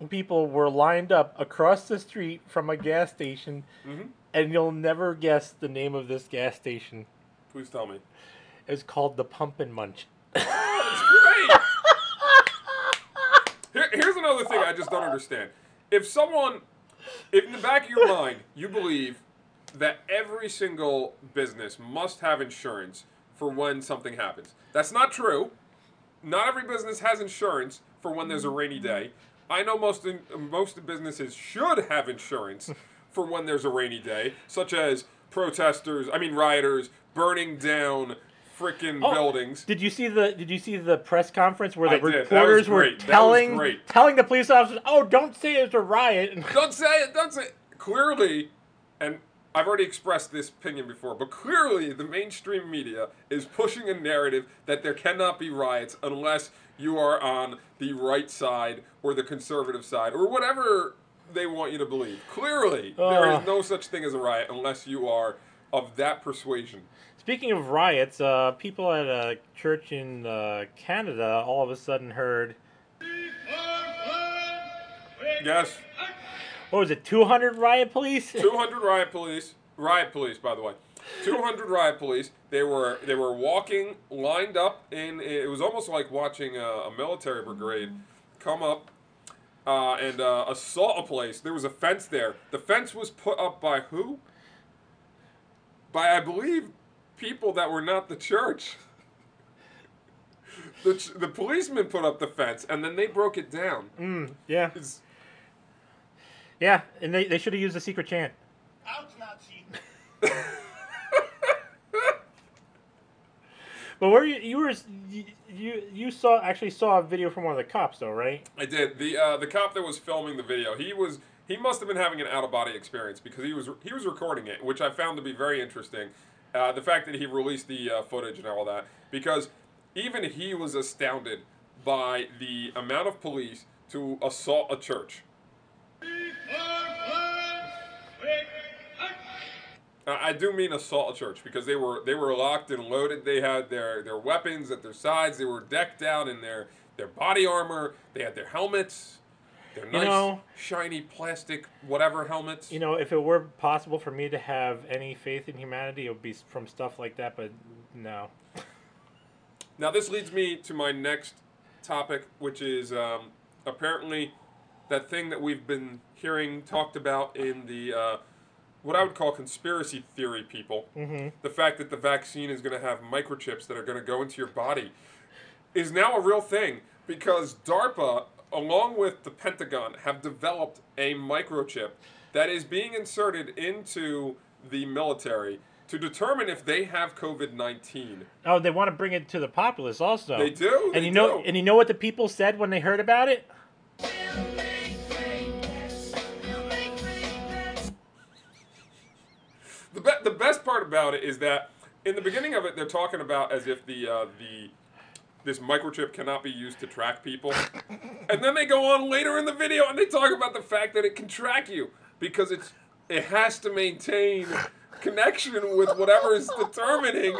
people were lined up across the street from a gas station, Mm-hmm. and you'll never guess the name of this gas station. Please tell me. It's called the Pump Great. Here, here's another thing I just don't understand. If someone, if in the back of your mind you believe that every single business must have insurance for when something happens, that's not true. Not every business has insurance for when there's a rainy day. I know most in, most businesses should have insurance for when there's a rainy day, such as protesters, I mean rioters burning down freaking Oh, buildings. Did you see the Did you see the press conference where the I did. That was reporters were great. That was telling telling the police officers, "Oh, don't say it's a riot." Don't say it. Don't say it. Clearly, and I've already expressed this opinion before, but clearly the mainstream media is pushing a narrative that there cannot be riots unless you are on the right side or the conservative side or whatever they want you to believe. Clearly, there Ugh. is no such thing as a riot unless you are of that persuasion. Speaking of riots, uh, people at a church in uh, Canada all of a sudden heard Yes, what was it, 200 riot police? 200 riot police. Riot police, by the way. 200 riot police. They were they were walking lined up in. It was almost like watching a, a military brigade come up uh, and uh, assault a place. There was a fence there. The fence was put up by who? By I believe people that were not the church. The, ch- the policemen put up the fence and then they broke it down. Mm, yeah, It's, yeah, and they, they should have used a secret chant. Out Nazi. But where you you were you you, you saw actually saw a video from one of the cops though, right? I did. The uh, the cop that was filming the video, he was he must have been having an out of body experience because he was he was recording it, which I found to be very interesting. Uh, the fact that he released the uh, footage and all that, because even he was astounded by the amount of police to assault a church. I do mean assault a church because they were they were locked and loaded. They had their, their weapons at their sides. They were decked out in their, their body armor. They had their helmets, their nice know- shiny plastic whatever helmets. You know, if it were possible for me to have any faith in humanity, it would be from stuff like that. But no. Now, this leads me to my next topic, which is um, apparently that thing that we've been hearing talked about in the uh, what I would call conspiracy theory people. Mm-hmm. The fact that the vaccine is going to have microchips that are going to go into your body is now a real thing because DARPA, along with the Pentagon, have developed a microchip that is being inserted into the military to determine if they have COVID 19. Oh, they want to bring it to the populace also. They do, And they you know, do. and you know what the people said when they heard about it? The, be- the best part about it is that in the beginning of it, they're talking about as if the uh, the this microchip cannot be used to track people, and then they go on later in the video and they talk about the fact that it can track you because it's it has to maintain connection with whatever is determining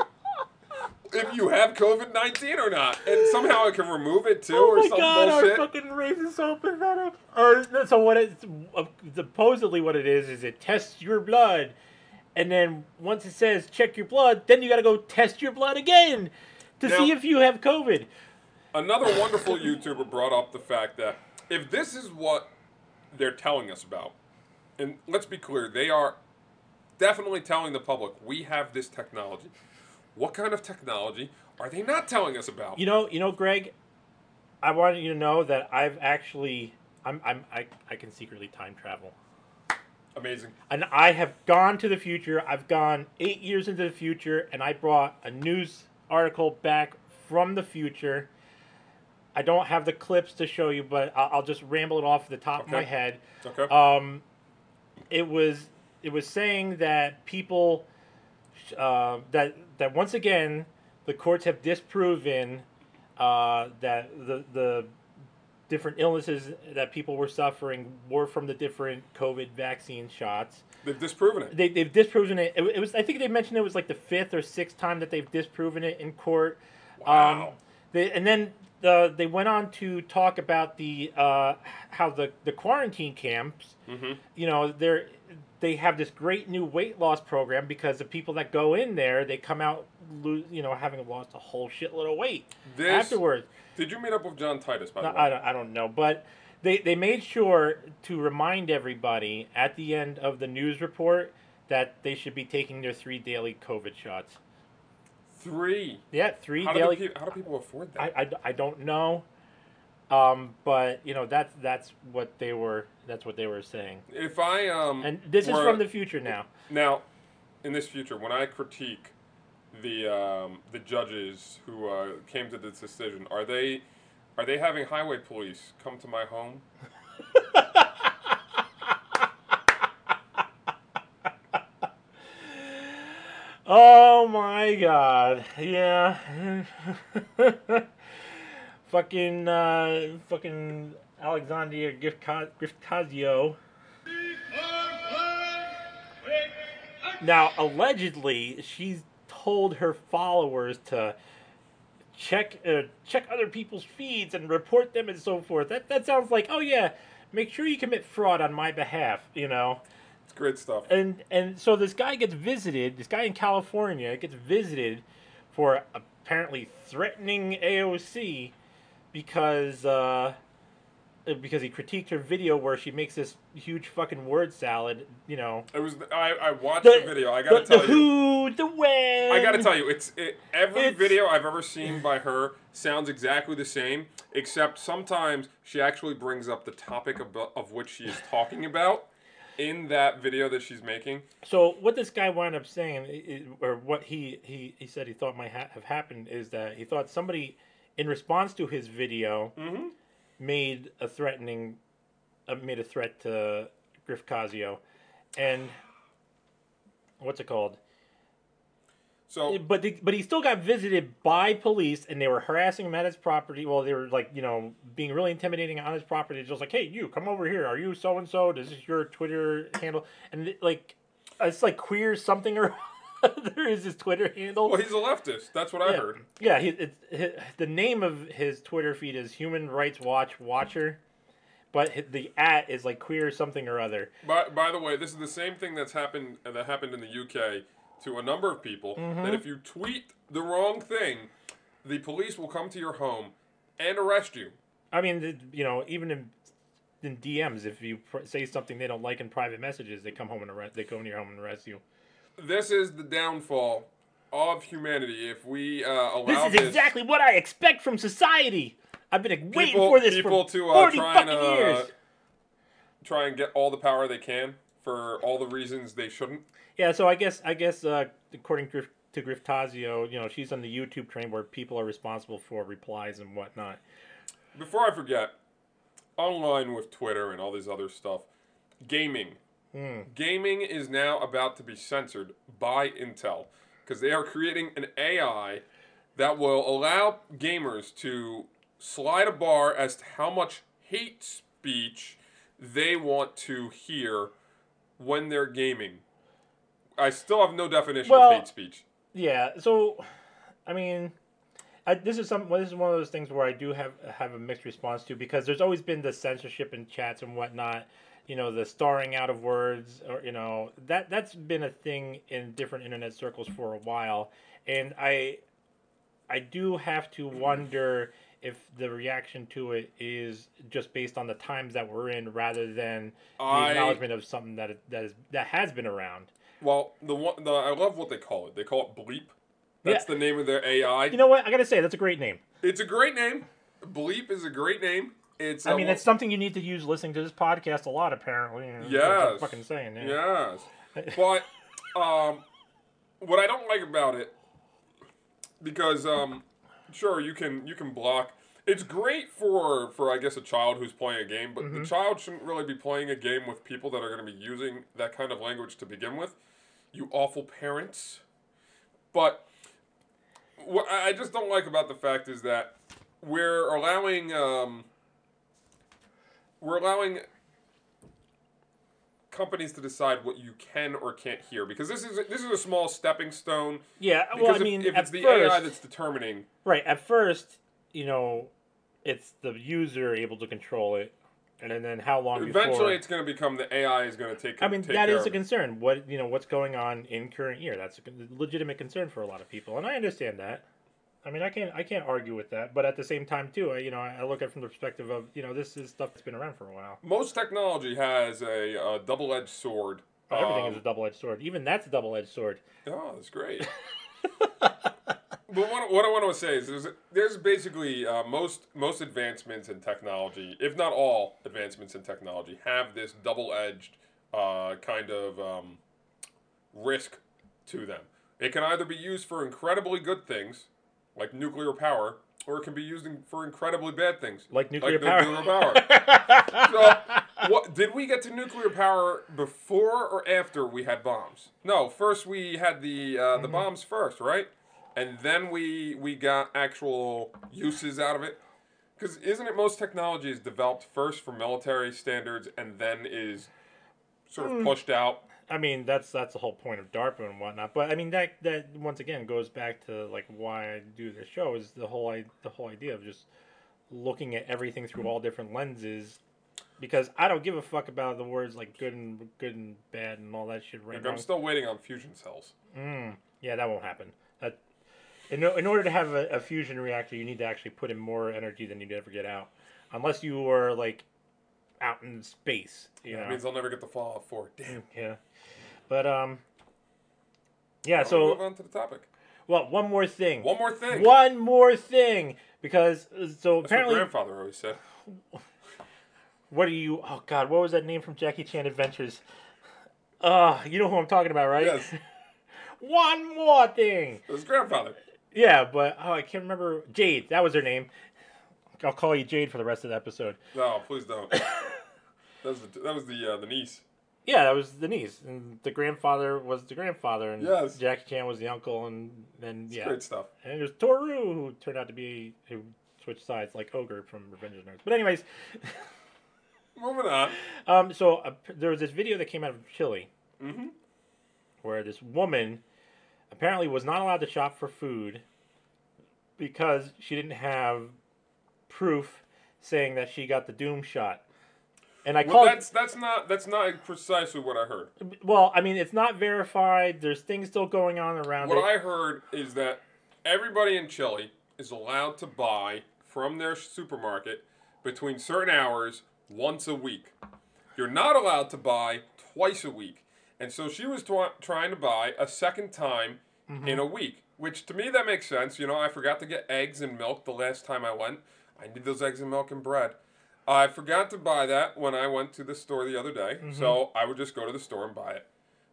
if you have COVID nineteen or not, and somehow it can remove it too Oh or my some god, bullshit. our fucking race is so pathetic. Or so what it's supposedly what it is is it tests your blood, and then once it says check your blood, then you got to go test your blood again to Now- see if you have COVID. Another wonderful YouTuber brought up the fact that if this is what they're telling us about, and let's be clear, they are definitely telling the public we have this technology. What kind of technology are they not telling us about? You know, you know, Greg, I wanted you to know that I've actually, I'm, I'm, I, I can secretly time travel. Amazing. and I have gone to the future. I've gone eight years into the future, and I brought a news article back from the future. I don't have the clips to show you, but I'll, just ramble it off the top of my head. Okay. Um, it was it was saying that people uh, that that once again the courts have disproven uh, that the the different illnesses that people were suffering were from the different COVID vaccine shots. They've disproven it. They, they've disproven it. it. It was I think they mentioned it was like the fifth or sixth time that they've disproven it in court. Wow. Um, they, and then the, they went on to talk about the uh, how the, the quarantine camps. Mm-hmm. You know, they're they have this great new weight loss program because the people that go in there they come out lose you know having lost a whole shitload of weight This- afterwards. Did you meet up with John Titor, by the way? I don't, I don't know, but they, they made sure to remind everybody at the end of the news report that they should be taking their three daily COVID shots. Three. Yeah, three How do, daily. the pe- how do people afford that? I, I, I don't know, um, but you know that's that's what they were that's what they were saying, if I um and this is from the future now. Now, in this future, when I critique the um, the judges who uh, came to this decision, are they are they having highway police come to my home? Oh my god. Yeah. fucking uh fucking Alexandria Griffca- Now, allegedly, she's told her followers to check uh, check other people's feeds and report them and so forth. That that sounds like, oh yeah, make sure you commit fraud on my behalf, you know It's great stuff. and and so this guy gets visited. This guy in California gets visited for apparently threatening AOC because uh, because he critiqued her video where she makes this huge fucking word salad. You know, It was I, I watched the, video. I gotta the, tell the you. who, the when. I gotta tell you, it's it, every It's- video I've ever seen by her sounds exactly the same, except sometimes she actually brings up the topic of, of which she is talking about in that video that she's making. So what this guy wound up saying, i- i- or what he, he, he said he thought might ha- have happened, is that he thought somebody, in response to his video, Mhm. Made a threatening, uh, made a threat to Griff Casio, and what's it called? So But the, but he still got visited by police, and they were harassing him at his property. Well, they were like you know being really intimidating on his property. Just like, hey, you come over here. Are you so and so? Is this your Twitter handle? And like it's like queer something or other is his Twitter handle. Well, he's a leftist. That's what I yeah. heard. Yeah, he, it, the name of his Twitter feed is Human Rights Watch Watcher, but the at is like queer something or other. By, by the way, this is the same thing that's happened uh, that happened in the UK to a number of people. Mm-hmm. That if you tweet the wrong thing, the police will come to your home and arrest you. I mean, you know, even in in DMs, if you pr- say something they don't like in private messages, they come home and arrest. They go into your home and arrest you. This is the downfall of humanity. If we uh, allow This is exactly what I expect from society. I've been waiting for this people for to uh, forty try fucking and uh, years. try and get all the power they can for all the reasons they shouldn't. Yeah, so I guess I guess uh, according to, to Griftazio, you know, she's on the YouTube train where people are responsible for replies and whatnot. Before I forget, online with Twitter and all this other stuff, gaming. Hmm. Gaming is now about to be censored by Intel because they are creating an AI that will allow gamers to slide a bar as to how much hate speech they want to hear when they're gaming. I still have no definition Well- of hate speech. Yeah, so I mean, I, this is some. well, This is one of those things where I do have have a mixed response to because there's always been the censorship in chats and whatnot. You know, the starring out of words, or you know that that's been a thing in different internet circles for a while, and I I do have to wonder if the reaction to it is just based on the times that we're in rather than the I- acknowledgement of something that that is that has been around. Well, the one the, I love what they call it. They call it Bleep. That's Yeah. the name of their AI. You know what? I gotta say that's a great name. It's a great name. Bleep is a great name. It's I mean, it's something you need to use listening to this podcast a lot, apparently. Yes. fucking saying. Yeah. Yes. But um, what I don't like about it, because um, sure you can you can block. It's great for for I guess a child who's playing a game, but Mm-hmm. the child shouldn't really be playing a game with people that are going to be using that kind of language to begin with. You awful parents. But what I I just don't like about the fact is that we're allowing um, we're allowing companies to decide what you can or can't hear because this is a, this is a small stepping stone. Yeah. Because Well, I if, mean, if it's the first, AI that's determining, right at first, you know, it's the user able to control it, and then, then how long eventually before? it's going to become the AI is going to take. I mean, take that is a concern. What you know, what's going on in current year? That's a legitimate concern for a lot of people, and I understand that. I mean, I can't I can't argue with that, but at the same time, too, I, you know, I look at it from the perspective of you know this is stuff that's been around for a while. Most technology has a, uh double-edged sword. Oh, everything Um, is a double edged sword. Even that's a double edged sword. Oh, that's great. but what, what I want to say is there's, there's basically uh, most most advancements in technology, if not all advancements in technology, have this double-edged uh, kind of um, risk to them. It can either be used for incredibly good things, like nuclear power, or it can be used in, for incredibly bad things, Like nuclear the power. nuclear power. so, what did we get to nuclear power before or after we had bombs? No, first we had the uh, Mm-hmm. the bombs first, right? And then we we got actual uses out of it. Because isn't it most technology is developed first for military standards and then is sort of pushed out? I mean, that's that's the whole point of DARPA and whatnot. But I mean, that that once again goes back to like why I do this show is the whole I, the whole idea of just looking at everything through all different lenses. Because I don't give a fuck about the words like good and good and bad and all that shit right Like. I'm still waiting on fusion cells. Mm, yeah, that won't happen. That in, in order to have a, a fusion reactor, you need to actually put in more energy than you'd ever get out, unless you are like out in space. You know? Means I'll never get the Fallout 4. Damn. Yeah, but um, yeah. So move So on to the topic. well, one more thing. One more thing. One more thing, because uh, so That's what apparently, grandfather always said. what are you? Oh God, what was that name from Jackie Chan Adventures? Uh, you know who I'm talking about, right? Yes, One more thing. it was grandfather. Yeah, but oh, I can't remember. Jade, that was her name. I'll call you Jade for the rest of the episode. No, please don't. that was the that was the uh, the niece. Yeah, that was the niece, and the grandfather was the grandfather, and Yes. Jackie Chan was the uncle, and then yeah, Great stuff. and there's Tohru who turned out to be who switched sides like Ogre from Revenge of the Nerds. But anyways, Moving on. um, so uh, there was this video that came out of Chile, Mhm. where this woman apparently was not allowed to shop for food because she didn't have proof saying that she got the Doom shot. And I Well, called. that's that's not that's not precisely what I heard. Well, I mean, it's not verified. There's things still going on around What it. I heard is that everybody in Chile is allowed to buy from their supermarket between certain hours once a week. You're not allowed to buy twice a week. And so she was tw- trying to buy a second time mm-hmm. in a week, which to me that makes sense. You know, I forgot to get eggs and milk the last time I went. I need those eggs and milk and bread. I forgot to buy that when I went to the store the other day, mm-hmm. so I would just go to the store and buy it.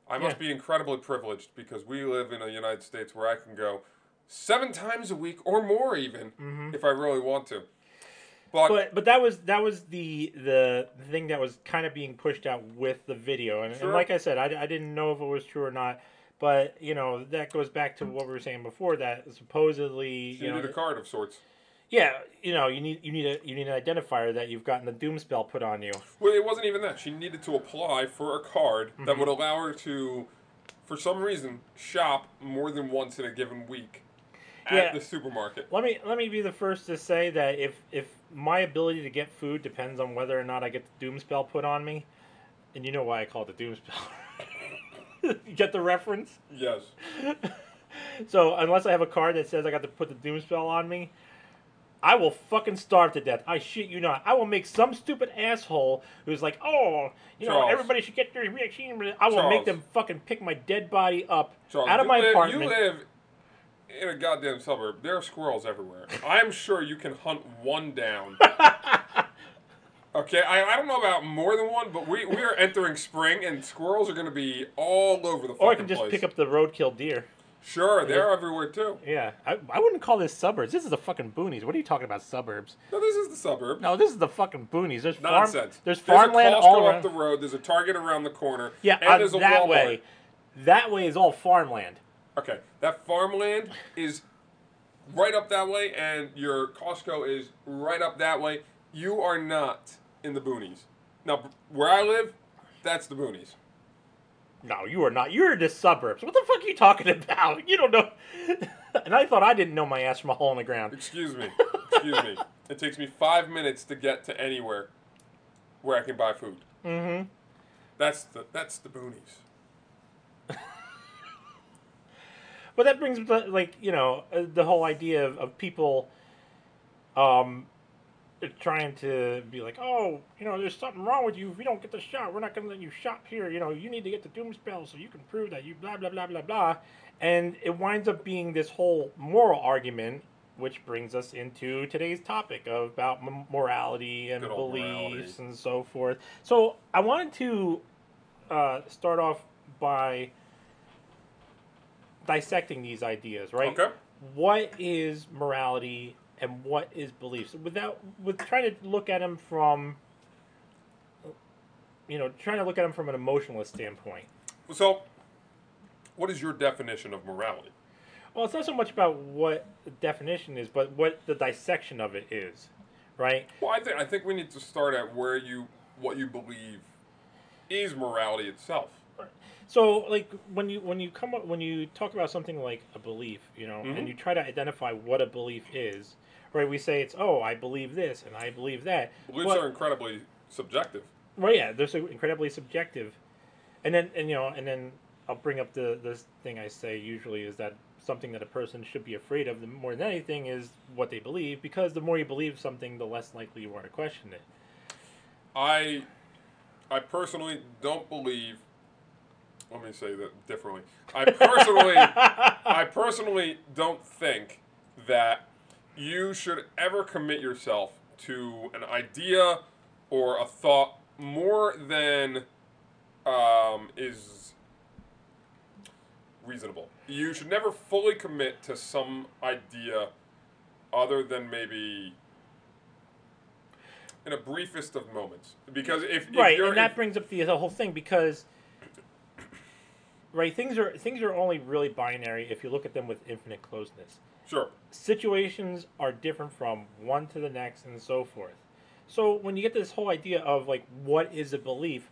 I must Yeah. be incredibly privileged because we live in the United States where I can go seven times a week or more even mm-hmm. if I really want to. But, but but that was that was the the thing that was kind of being pushed out with the video and, Sure. and like i said I, I didn't know if it was true or not but you know that goes back to what we were saying before that supposedly she you know a card of sorts. Yeah you know you need you need a you need an identifier that you've gotten the doom spell put on you Well, it wasn't even that. She needed to apply for a card Mm-hmm. that would allow her to, for some reason, shop more than once in a given week at Yeah. the supermarket. let me let me be the first to say that if if my ability to get food depends on whether or not i get the doom spell put on me and you know why i call it the doom spell you get the reference Yes. So unless I have a card that says I got to put the doom spell on me, I will fucking starve to death. I shit you not. I will make some stupid asshole who's like, oh, you know, everybody should get their reaction. I will Charles. make them fucking pick my dead body up Charles, out of my live, apartment. You live in a goddamn suburb. There are squirrels everywhere. I'm sure you can hunt one down. Okay, I, I don't know about more than one, but we, we are entering spring and squirrels are going to be all over the fucking or I can just place. pick up the roadkill deer. Sure, they're everywhere too. Yeah, I, I wouldn't call this suburbs. This is the fucking boonies. What are you talking about, suburbs? No, this is the suburb. No, this is the fucking boonies. There's farm, Nonsense. There's a farmland Costco all up the road. There's a Target around the corner. yeah, and uh, there's a that Walmart. way. That way is all farmland. Okay, that farmland is right up that way, and your Costco is right up that way. You are not in the boonies. Now, where I live, that's the boonies. No, you are not. You're in the suburbs. What the fuck are you talking about? You don't know. and I thought I didn't know my ass from a hole in the ground. Excuse me. Excuse me. It takes me five minutes to get to anywhere where I can buy food. Mm-hmm. That's the that's the boonies. But that brings like you know uh, the whole idea of, of people, um, trying to be like, oh, you know, there's something wrong with you. If you don't get the shot, we're not going to let you shop here. You know, you need to get the doom spell so you can prove that you blah blah blah blah blah. And it winds up being this whole moral argument, which brings us into today's topic of about m- morality and beliefs morality. and so forth. So I wanted to uh, start off by dissecting these ideas, right? Okay. What is morality and what is beliefs? Without with trying to look at them from you know, trying to look at them from an emotionalist standpoint. So, what is your definition of morality? Well, it's not so much about what the definition is, but what the dissection of it is, right? Well, I think I think we need to start at where you what you believe is morality itself. So, like when you when you come up when you talk about something like a belief, you know, Mhm. and you try to identify what a belief is, right? We say it's oh, I believe this and I believe that. Beliefs But- are incredibly subjective. Well, yeah, they're so incredibly subjective, and then and you know, and then I'll bring up the this thing I say usually is that something that a person should be afraid of the more than anything is what they believe because the more you believe something, the less likely you are to question it. I I personally don't believe let me say that differently. I personally I personally don't think that you should ever commit yourself to an idea or a thought more than um, is reasonable. You should never fully commit to some idea other than maybe in a briefest of moments. Because if, if right, and that if- brings up the, the whole thing because right things are things are only really binary if you look at them with infinite closeness. Sure, situations are different from one to the next and so forth. So when you get this whole idea of like what is a belief,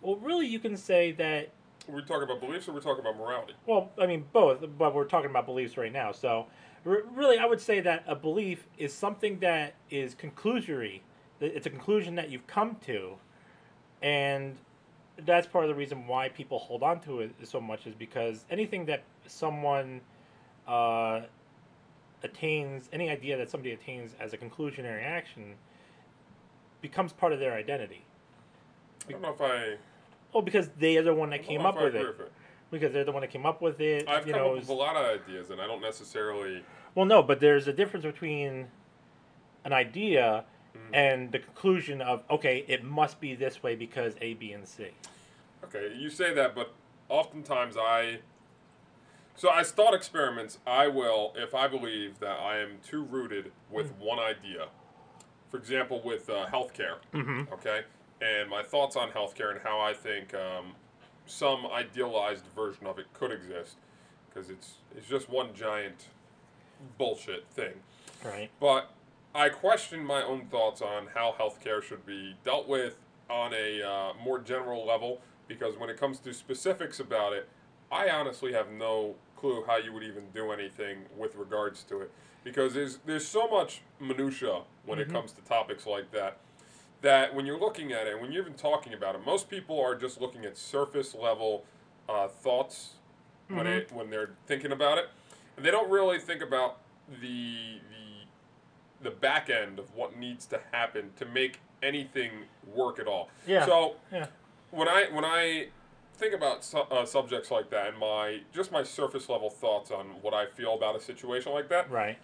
well really you can say that We're talking about beliefs or we're talking about morality? Well, I mean both, but we're talking about beliefs right now. So, really, I would say that a belief is something that is conclusory. It's a conclusion that you've come to, and that's part of the reason why people hold on to it so much is because anything that someone uh, attains, any idea that somebody attains as a conclusionary action, becomes part of their identity. I don't know if I. Oh, because they are the one that came up with it. it. Because they're the one that came up with it. I've you come know, up with a lot of ideas, and I don't necessarily. Well, no, but there's a difference between an idea Mm-hmm. and the conclusion of okay, it must be this way because A, B, and C. Okay, you say that, but oftentimes I. So as thought experiments, I will, if I believe that I am too rooted with one idea, for example, with uh, healthcare, Mm-hmm. okay, and my thoughts on healthcare and how I think um, some idealized version of it could exist, because it's it's just one giant bullshit thing. Right. But I question my own thoughts on how healthcare should be dealt with on a uh, more general level because when it comes to specifics about it, I honestly have no clue how you would even do anything with regards to it because there's there's so much minutia when it comes to topics like that that when you're looking at it, when you're even talking about it, most people are just looking at surface level uh, thoughts when it when they're thinking about it, and they don't really think about the the the back end of what needs to happen to make anything work at all. Yeah. So Yeah. when I when I think about su- uh, subjects like that and my just my surface level thoughts on what I feel about a situation like that, Right.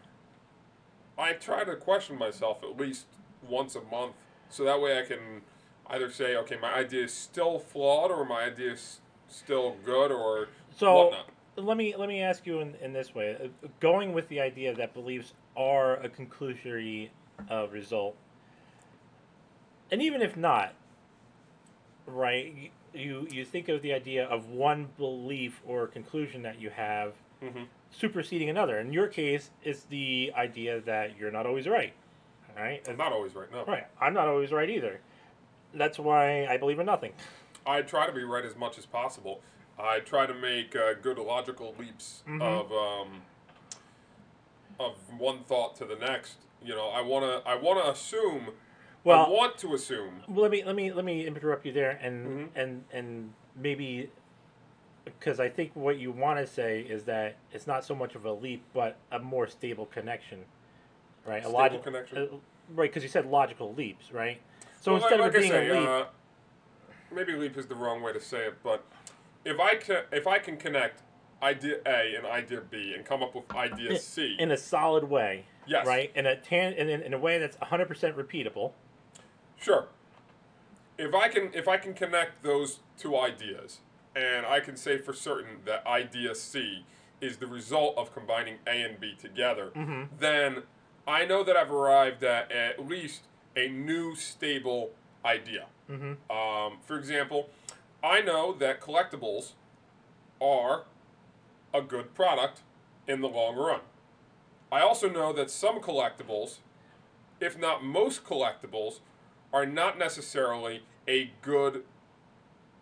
I try to question myself at least once a month, so that way I can either say, okay, my idea is still flawed, or my idea is still good, or So whatnot. let me let me ask you in, in this way: Uh, going with the idea that beliefs are a conclusory uh, result, and even if not, right? You you think of the idea of one belief or conclusion that you have Mhm. superseding another. In your case, it's the idea that you're not always right. All right. I'm not always right. No, Right. I'm not always right either. That's why I believe in nothing. I try to be right as much as possible. I try to make uh, good logical leaps Mhm. of um, of one thought to the next. You know, I wanna I wanna assume. I Well- want to assume. Well, let me let me let me interrupt you there, and Mhm. and and maybe because I think what you want to say is that it's not so much of a leap, but a more stable connection, right? Stable a logical connection? uh, right? Because you said logical leaps, right? So Well, instead like, of being say, a leap, uh, maybe leap is the wrong way to say it, but if I can if I can connect idea A and idea B and come up with idea C, in a solid way, Yes. right? In a tan in, in a way that's hundred percent repeatable, Sure. If I can if I can connect those two ideas and I can say for certain that idea C is the result of combining A and B together, then I know that I've arrived at at least a new stable idea. Um, for example, I know that collectibles are a good product in the long run. I also know that some collectibles, if not most collectibles, are not necessarily a good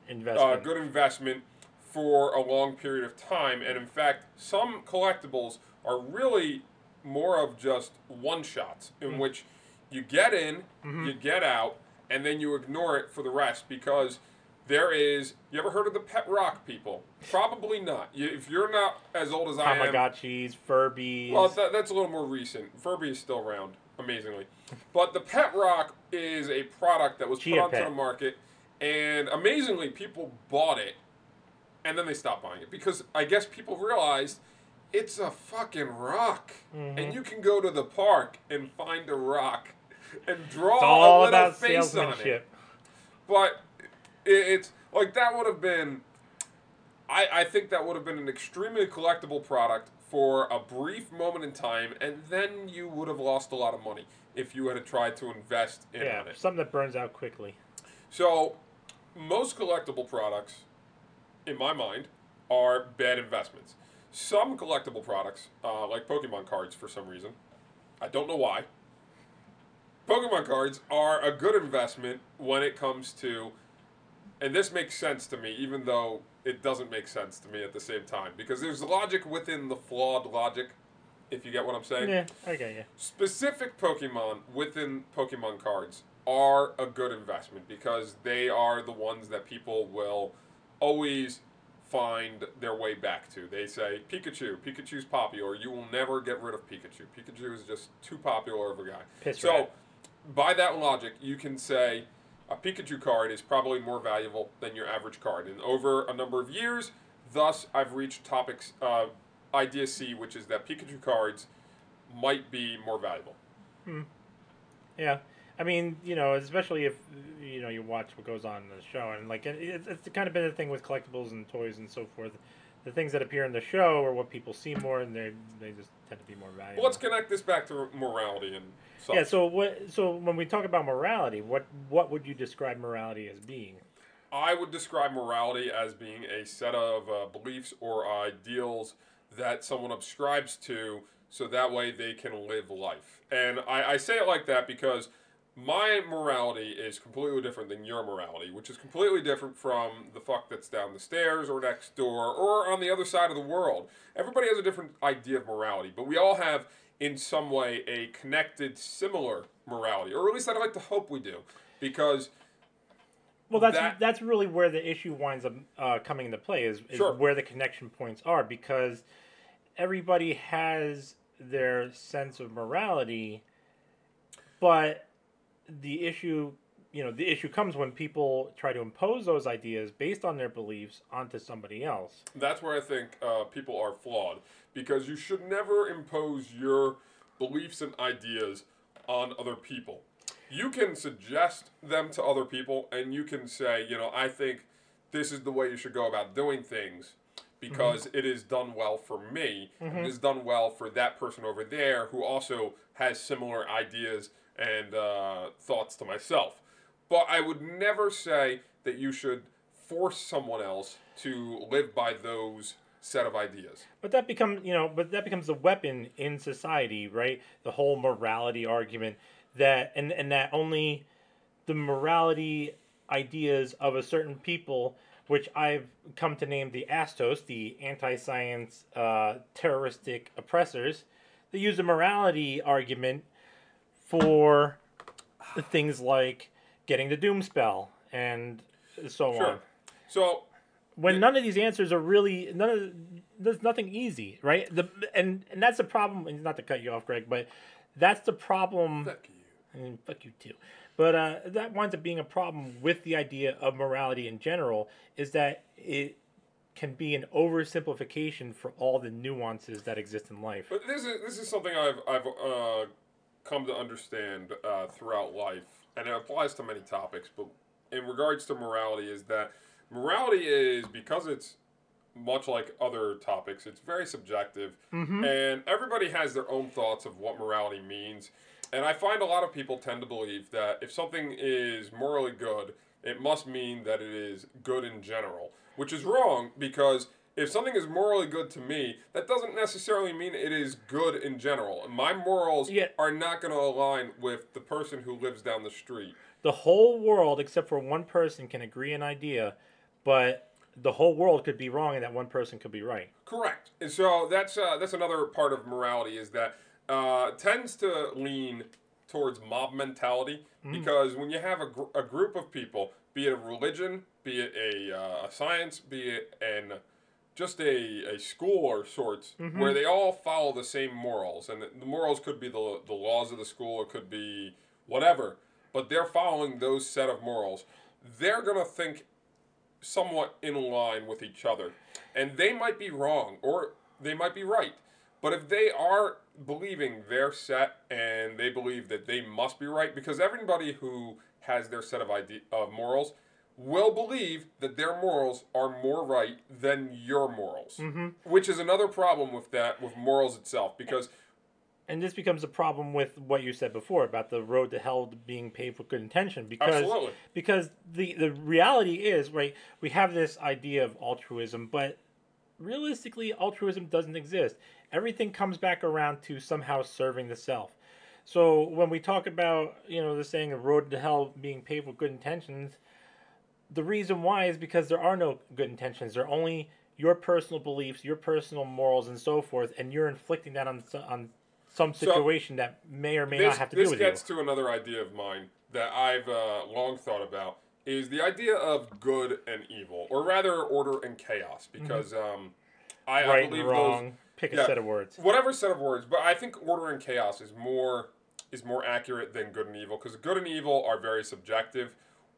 investment. uh, good investment for a long period of time. And in fact, some collectibles are really more of just one shots in which you get in, you get out, and then you ignore it for the rest because there is. You ever heard of the pet rock people? Probably not. You, if you're not as old as I am, Tamagotchis, Furbies. well, that, that's a little more recent. Furby is still around, amazingly. But the Pet Rock is a product that was Chia put onto Pet. the market, and amazingly, people bought it, and then they stopped buying it because I guess people realized it's a fucking rock, Mm-hmm. and you can go to the park and find a rock and draw it's all a little about face on it. But it's like that would have been. I, I think that would have been an extremely collectible product for a brief moment in time, and then you would have lost a lot of money if you had tried to invest in Yeah, it. something that burns out quickly. So, most collectible products, in my mind, are bad investments. Some collectible products, uh, like Pokemon cards, for some reason, I don't know why. Pokemon cards are a good investment when it comes to, and this makes sense to me, even though it doesn't make sense to me at the same time because there's logic within the flawed logic. If you get what I'm saying. Yeah, I get you. Specific Pokemon within Pokemon cards are a good investment because they are the ones that people will always find their way back to. They say Pikachu, Pikachu's popular. You will never get rid of Pikachu. Pikachu is just too popular of a guy. Piss so, rat. by that logic, you can say a Pikachu card is probably more valuable than your average card. And over a number of years, thus I've reached topics uh, idea C, which is that Pikachu cards might be more valuable. Hmm. Yeah, I mean, you know, especially if you know you watch what goes on in the show, and like it, it's, it's kind of been a thing with collectibles and toys and so forth. The things that appear in the show are what people see more, and they they just tend to be more valuable. Well, let's connect this back to morality and such. yeah. So what? So when we talk about morality, what what would you describe morality as being? I would describe morality as being a set of uh, beliefs or ideals that someone subscribes to so that way they can live life. And I, I say it like that because my morality is completely different than your morality, which is completely different from the fuck that's down the stairs or next door or on the other side of the world. Everybody has a different idea of morality, but we all have, in some way, a connected, similar morality, or at least I'd like to hope we do, because Well, that's That- that's really where the issue winds up uh, coming into play is, is Sure. where the connection points are because everybody has their sense of morality, but the issue, you know, the issue comes when people try to impose those ideas based on their beliefs onto somebody else. that's where I think uh, people are flawed because you should never impose your beliefs and ideas on other people. You can suggest them to other people and you can say, you know, I think this is the way you should go about doing things because it is done well for me. It is done well for that person over there who also has similar ideas and uh, thoughts to myself. But I would never say that you should force someone else to live by those set of ideas. But that becomes, you know, but that becomes a weapon in society, right? The whole morality argument that, and and that only the morality ideas of a certain people, which I've come to name the Astos, the anti-science uh, terroristic oppressors, they use the morality argument for things like getting the doom spell and so on Sure. So when none of these answers are really none of there's nothing easy, right? The and and that's the problem. And not to cut you off, Greg, but that's the problem. fuck you. And fuck you too. But uh, that winds up being a problem with the idea of morality in general. Is that it can be an oversimplification for all the nuances that exist in life. But this is this is something I've I've uh, come to understand uh, throughout life, and it applies to many topics. But in regards to morality, is that morality is because it's much like other topics, it's very subjective, and everybody has their own thoughts of what morality means. And I find a lot of people tend to believe that if something is morally good, it must mean that it is good in general, which is wrong because if something is morally good to me, that doesn't necessarily mean it is good in general. My morals Yeah. are not going to align with the person who lives down the street. The whole world, except for one person, can agree an idea, but the whole world could be wrong and that one person could be right. Correct. And so that's uh, that's another part of morality is that uh, tends to lean towards mob mentality because when you have a, gr- a group of people, be it a religion, be it a, uh, a science, be it an just a, a school or sorts mm-hmm. where they all follow the same morals and the, the morals could be the, the laws of the school it could be whatever but they're following those set of morals they're going to think somewhat in line with each other. And they might be wrong or they might be right. But if they are believing their set and they believe that they must be right, because everybody who has their set of ide- of morals will believe that their morals are more right than your morals, mm-hmm. which is another problem with that with morals itself. Because And this becomes a problem with what you said before about the road to hell being paved with good intention because Absolutely. because the the reality is right we have this idea of altruism but realistically altruism doesn't exist everything comes back around to somehow serving the self so when we talk about you know the saying of road to hell being paved with good intentions the reason why is because there are no good intentions. They're only your personal beliefs, your personal morals, and so forth, and you're inflicting that on on some So, situation that may or may this not have to do with you. This gets to another idea of mine that I've uh, long thought about is the idea of good and evil, or rather order and chaos, because um, I, I Mm-hmm. believe wrong. Pick a yeah. set of words. whatever set of words, but I think order and chaos is more is more accurate than good and evil because good and evil are very subjective.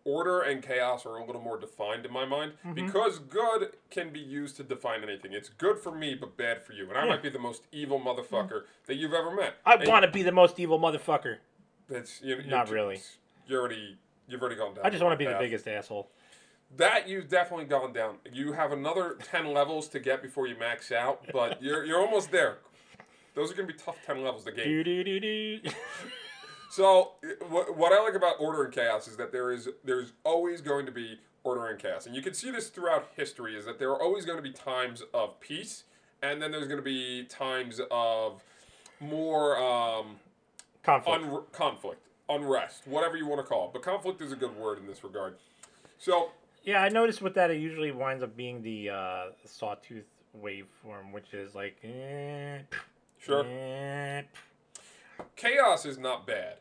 Order and chaos are a little more defined in my mind Mm-hmm. because good can be used to define anything. It's good for me but bad for you, and I Yeah. might be the most evil motherfucker that you've ever met. I want to be the most evil motherfucker. That's you, Not really. You're already you've already gone down. I just want to be the biggest asshole. That you've definitely gone down. You have another ten levels to get before you max out, but you're you're almost there. Those are gonna be tough ten levels to gain. So what, what I like about order and chaos is that there is there's always going to be order and chaos, and you can see this throughout history. Is that there are always going to be times of peace, and then there's going to be times of more um, Conflict. un- conflict, unrest, whatever you want to call it. But conflict is a good word in this regard. So Yeah, I noticed with that it usually winds up being the uh, sawtooth waveform, which is like. Eh, sure, eh, chaos is not bad,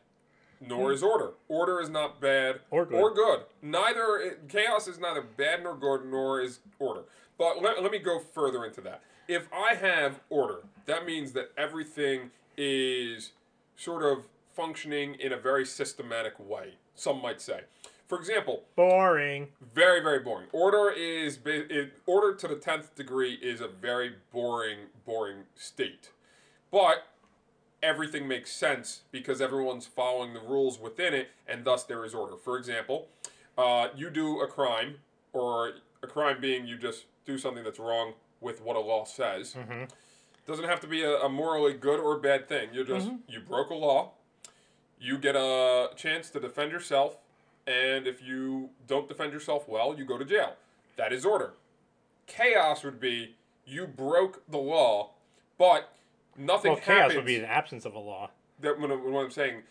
nor hmm. is order. Order is not bad Or good. Or good. Neither chaos is neither bad nor good, nor is order. But let, let me go further into that. If I have order, that means that everything is sort of functioning in a very systematic way. Some might say. For example, boring. very very boring. Order is it, order to the tenth degree is a very boring boring state, but everything makes sense because everyone's following the rules within it, and thus there is order. For example, uh, you do a crime, or a crime being you just do something that's wrong with what a law says. Doesn't have to be a, a morally good or bad thing. You just you broke a law. You get a chance to defend yourself, and if you don't defend yourself well, you go to jail. That is order. Chaos would be you broke the law, but nothing Well, chaos would be an absence of a law. that when, when I'm saying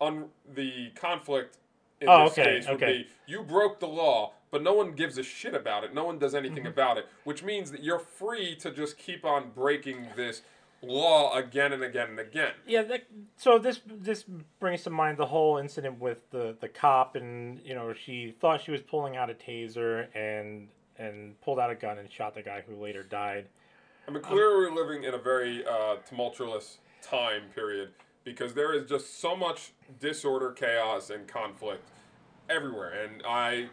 on the conflict in Oh, this okay, case would okay. be you broke the law, but no one gives a shit about it. No one does anything Mm-hmm. about it, which means that you're free to just keep on breaking this law again and again and again. Yeah, that, so this this brings to mind the whole incident with the, the cop, and you know she thought she was pulling out a taser and and pulled out a gun and shot the guy who later died. I mean, clearly we're living in a very uh, tumultuous time period because there is just so much disorder, chaos, and conflict everywhere. And I,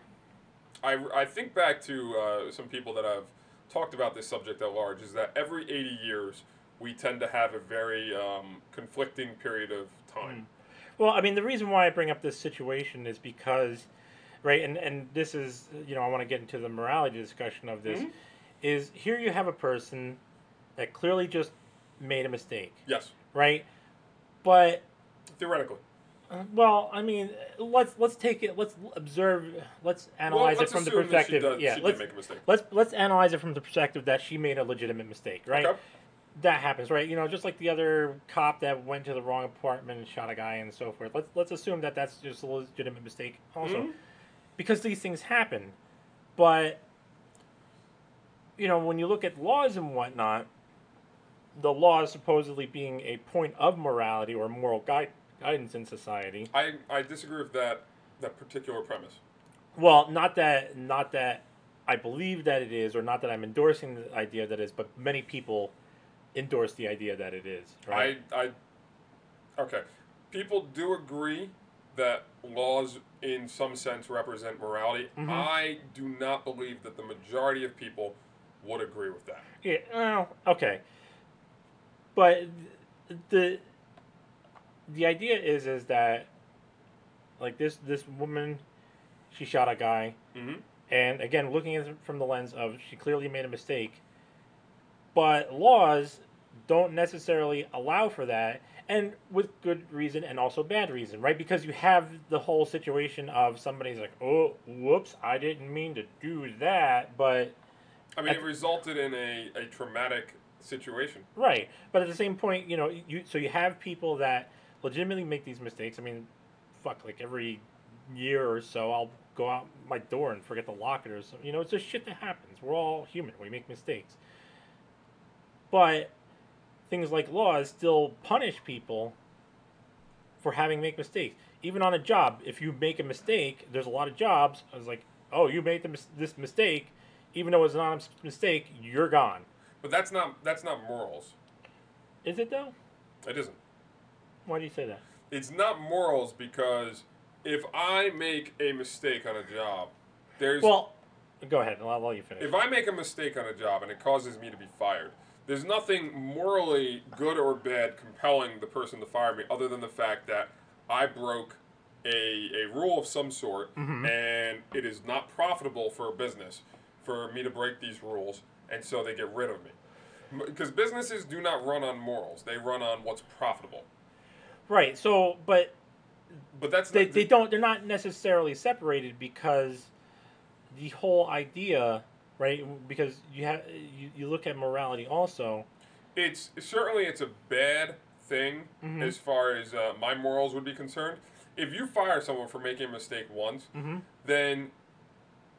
I, I think back to uh, some people that I've talked about this subject at large. Is that every 80 years we tend to have a very um, conflicting period of time. Well, I mean, the reason why I bring up this situation is because, right, and, and this is, you know, I want to get into the morality discussion of this, is here you have a person that clearly just made a mistake, Yes, right? But, theoretically. uh, well, I mean, let's let's take it, let's observe, let's analyze let's it from the assume that she perspective, does- yeah, she did let's make a mistake. let's let's analyze it from the perspective that she made a legitimate mistake, right? Okay. that happens, right? You know, just like the other cop that went to the wrong apartment and shot a guy and so forth. Let's let's assume that that's just a legitimate mistake, also, Mhm. because these things happen. But you know, when you look at laws and whatnot, the law supposedly being a point of morality or moral guide, guidance in society. I, I disagree with that that particular premise. Well, not that not that I believe that it is, or not that I'm endorsing the idea that it is, but many people endorse the idea that it is. Right? I, I, okay. People do agree that laws, in some sense, represent morality. Mhm. I do not believe that the majority of people would agree with that. Yeah, well, okay. But the the idea is is that like this this woman she shot a guy Mm-hmm. and again looking at it from the lens of she clearly made a mistake but laws don't necessarily allow for that and with good reason and also bad reason right because you have the whole situation of somebody's like oh whoops i didn't mean to do that but I mean, it resulted in a, a traumatic situation. Right, but at the same point, you know, you so you have people that legitimately make these mistakes. I mean, fuck, like every year or so, I'll go out my door and forget to lock it or something. You know, it's just shit that happens. We're all human. We make mistakes. But things like laws still punish people for having make mistakes. Even on a job, if you make a mistake, there's a lot of jobs. I was like, oh, you made the mis- this mistake, even though it's not a mistake, you're gone. But that's not that's not morals. Is it though? It isn't. Why do you say that? It's not morals because if I make a mistake on a job, there's Well, go ahead. I'll let you finish. if I make a mistake on a job and it causes me to be fired, there's nothing morally good or bad compelling the person to fire me other than the fact that I broke a, a rule of some sort mm-hmm. and it is not profitable for a business for me to break these rules and so they get rid of me. Because businesses do not run on morals, they run on what's profitable. right. So, but But that's they, not, they don't. They're not necessarily separated because the whole idea, right? Because you have you, you look at morality also. it's certainly it's a bad thing Mhm. as far as uh, my morals would be concerned. If you fire someone for making a mistake once, Mhm. then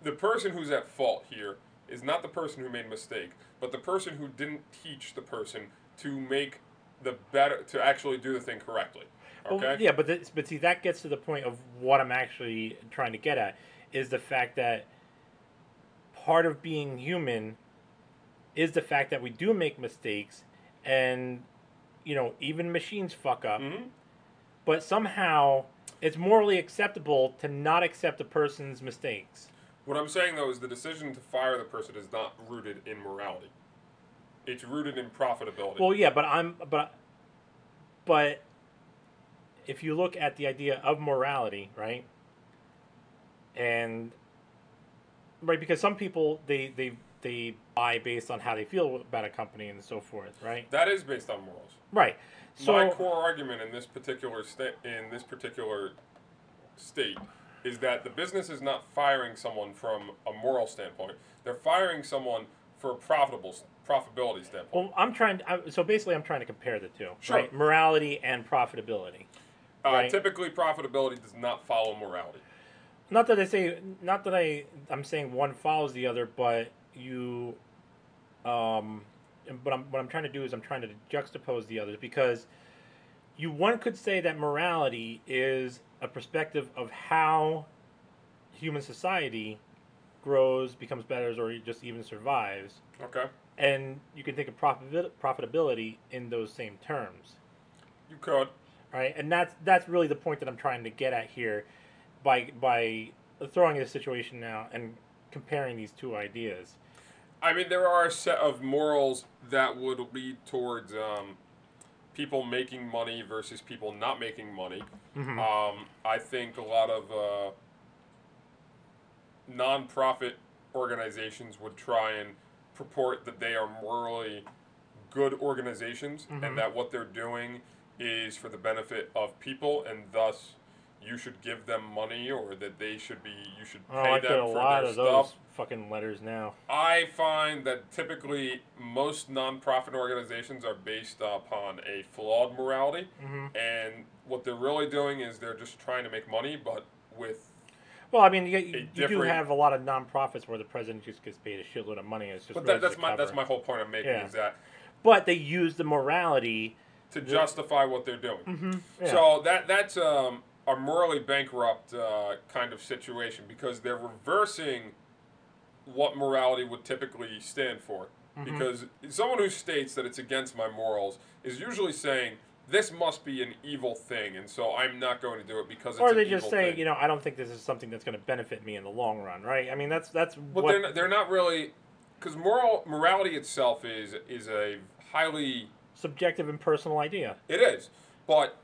the person who's at fault here is not the person who made a mistake, but the person who didn't teach the person to make the better to actually do the thing correctly. Well, Okay. yeah, but this, but see that gets to the point of what I'm actually trying to get at is the fact that part of being human is the fact that we do make mistakes and you know even machines fuck up Mhm. but somehow it's morally acceptable to not accept a person's mistakes What I'm saying though is the decision to fire the person is not rooted in morality. It's rooted in profitability. well yeah but i'm but but if you look at the idea of morality right and right because some people they they they buy based on how they feel about a company and so forth right that is based on morals. right so my core argument in this particular state in this particular state is that the business is not firing someone from a moral standpoint. They're firing someone for a profitable profitability standpoint. well i'm trying to, I, so basically i'm trying to compare the two Sure. right morality and profitability Uh, right. Typically, profitability does not follow morality. not that I say not that I I'm saying one follows the other, but you um but I'm what I'm trying to do is I'm trying to juxtapose the others because you one could say that morality is a perspective of how human society grows, becomes better, or just even survives. Okay, And you can think of profit, profitability in those same terms you could. right? And that's that's really the point that I'm trying to get at here, by by throwing this situation now and comparing these two ideas. I mean, there are a set of morals that would lead towards um, people making money versus people not making money. Mhm. Um, I think a lot of uh, non-profit organizations would try and purport that they are morally good organizations Mhm. and that what they're doing is for the benefit of people and thus you should give them money or that they should be you should Oh, pay I get them a for lot their of stuff. those fucking letters now. I find that typically most nonprofit organizations are based upon a flawed morality, hmm and what they're really doing is they're just trying to make money, but with Well, I mean, you, you, you do have a lot of nonprofits where the president just gets paid a shitload of money. And it's just but really that, that's just my that's my whole point I'm making Yeah. is that But they use the morality. to justify what they're doing. Mm-hmm. Yeah. So that that's um, a morally bankrupt uh, kind of situation because they're reversing what morality would typically stand for. Mm-hmm. Because someone who states that it's against my morals is usually saying this must be an evil thing, and so I'm not going to do it because it's or an they just evil say, thing. you know, I don't think this is something that's going to benefit me in the long run, right? I mean, that's that's But what they're not, they're not really because moral morality itself is is a highly subjective and personal idea. It is, but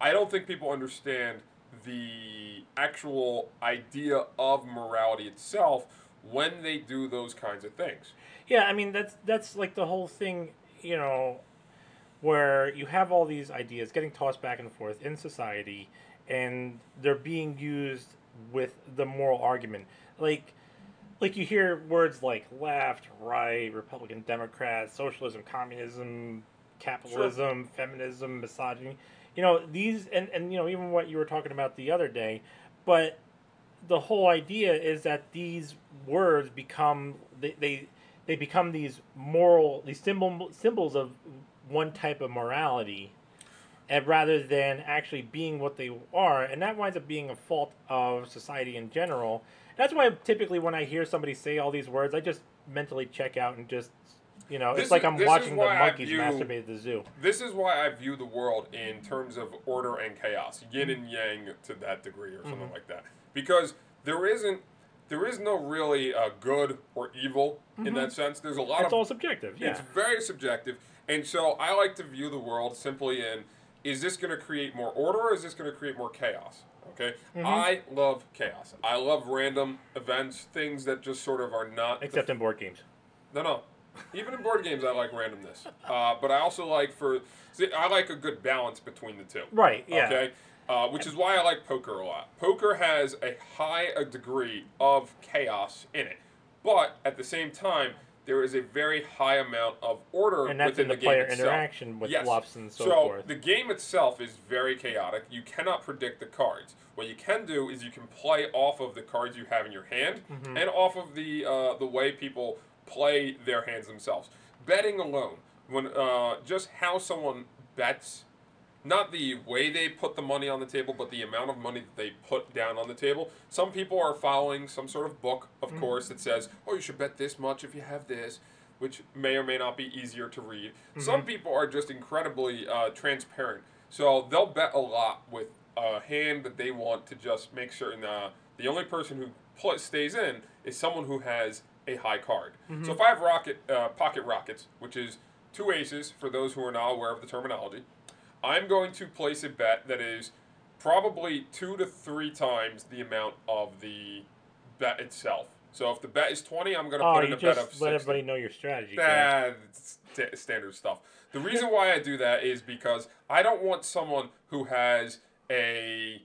I don't think people understand the actual idea of morality itself when they do those kinds of things. Yeah, I mean that's that's like the whole thing, you know, where you have all these ideas getting tossed back and forth in society, and they're being used with the moral argument. Like, like you hear words like left, right, Republican, Democrat, socialism, communism, capitalism, feminism, misogyny. You know these, and and you know even what you were talking about the other day, but the whole idea is that these words become they they, they become these moral these symbol symbols of one type of morality and rather than actually being what they are and that winds up being a fault of society in general. That's why typically when i hear somebody say all these words i just mentally check out and just you know This it's like i'm watching the monkeys view- masturbate at the zoo This is why I view the world in terms of order and chaos, yin and yang to that degree, or something Mm-hmm. like that. Because there isn't, there is no really uh, good or evil in that sense. There's a lot Mm-hmm. it's all subjective yeah It's very subjective, and so I like to view the world simply in: is this going to create more order, or is this going to create more chaos? Okay, Mm-hmm. I love chaos. I love random events, things that just sort of are not. except in board games no, no. Even in board games, I like randomness. Uh, but I also like for see, I like a good balance between the two. right yeah Okay. Uh, which is why I like poker a lot. Poker has a high a degree of chaos in it, but at the same time, there is a very high amount of order and that's within in the, the, game player itself. interaction with Yes. bluffs and so, So forth the game itself is very chaotic. You cannot predict the cards. What you can do is you can play off of the cards you have in your hand Mm-hmm. and off of the uh, the way people play their hands themselves. Betting alone, when uh, just how someone bets, not the way they put the money on the table, but the amount of money that they put down on the table. Some people are following some sort of book, of Mm-hmm. course, that says, "Oh, you should bet this much if you have this." Which may or may not be easier to read. Mm-hmm. Some people are just incredibly uh, transparent, so they'll bet a lot with a hand that they want to just make certain uh, the only person who pl- stays in is someone who has a high card. So if I have rocket uh, pocket rockets, which is two aces for those who are not aware of the terminology, I'm going to place a bet that is probably two to three times the amount of the bet itself. So if the bet is 20, I'm going to oh put in a bet of just 60. let everybody know your strategy. That's sta- standard stuff. The reason why I do that is because I don't want someone who has a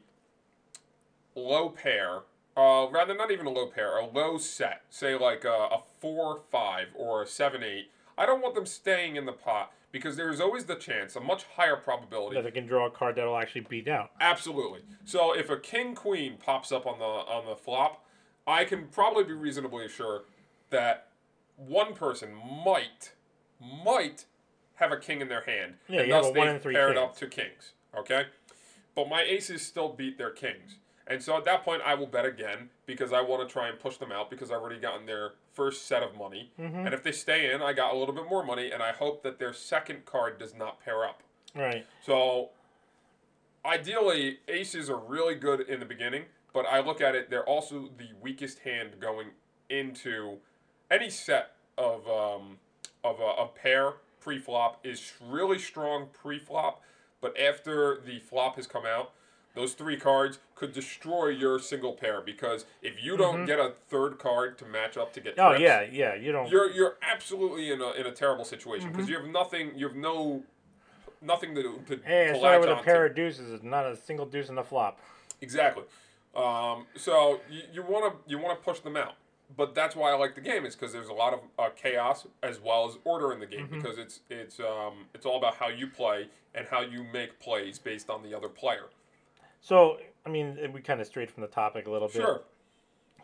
low pair, uh, rather not even a low pair, a low set, say like a, a four five or a seven eight. I don't want them staying in the pot because there is always the chance, a much higher probability. that they can draw a card that'll actually beat out Absolutely. So if a king queen pops up on the on the flop, I can probably be reasonably sure that one person might might have a king in their hand, Yeah, and you have thus a one they've in three paired kings. up to kings. Okay, but my aces still beat their kings, and so at that point I will bet again because I want to try and push them out because I've already gotten their first set of money, Mm-hmm. and if they stay in, I got a little bit more money, and I hope that their second card does not pair up. right So ideally, aces are really good in the beginning, but I look at it, they're also the weakest hand going into any set of um, of a, a pair pre-flop is really strong pre-flop, but after the flop has come out, those three cards could destroy your single pair because if you don't get a third card to match up to get oh trips, yeah yeah you don't you're you're absolutely in a in a terrible situation because you have nothing you have no nothing to to, hey to I started with a pair of deuces it's not a single deuce in the flop Exactly. Um, so you want to you want to push them out, but that's why I like the game is because there's a lot of uh, chaos as well as order in the game Mm-hmm. because it's it's um, it's all about how you play and how you make plays based on the other player. So i mean we kind of strayed from the topic a little bit Sure.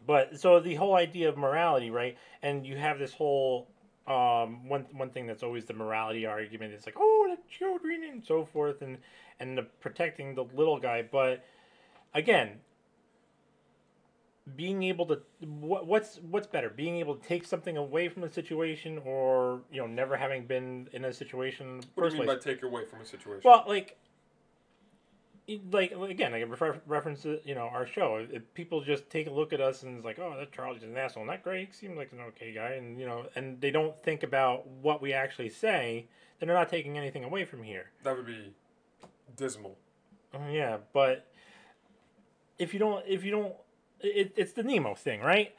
But so the whole idea of morality, right? And you have this whole um, one one thing that's always the morality argument. It's like, oh, the children and so forth, and and the protecting the little guy. But again, being able to what, what's what's better, being able to take something away from a situation, or you know, never having been in a situation in the What first do you mean place. by take away from a situation? Well, like, like again, I refer, reference to, you know our show. If people just take a look at us and it's like, oh, that Charlie's an asshole, and that Greg seems like an okay guy, and you know, and they don't think about what we actually say, then they're not taking anything away from here. that would be dismal. Uh, yeah, but if you don't, if you don't, it, it's the Nemo thing, right?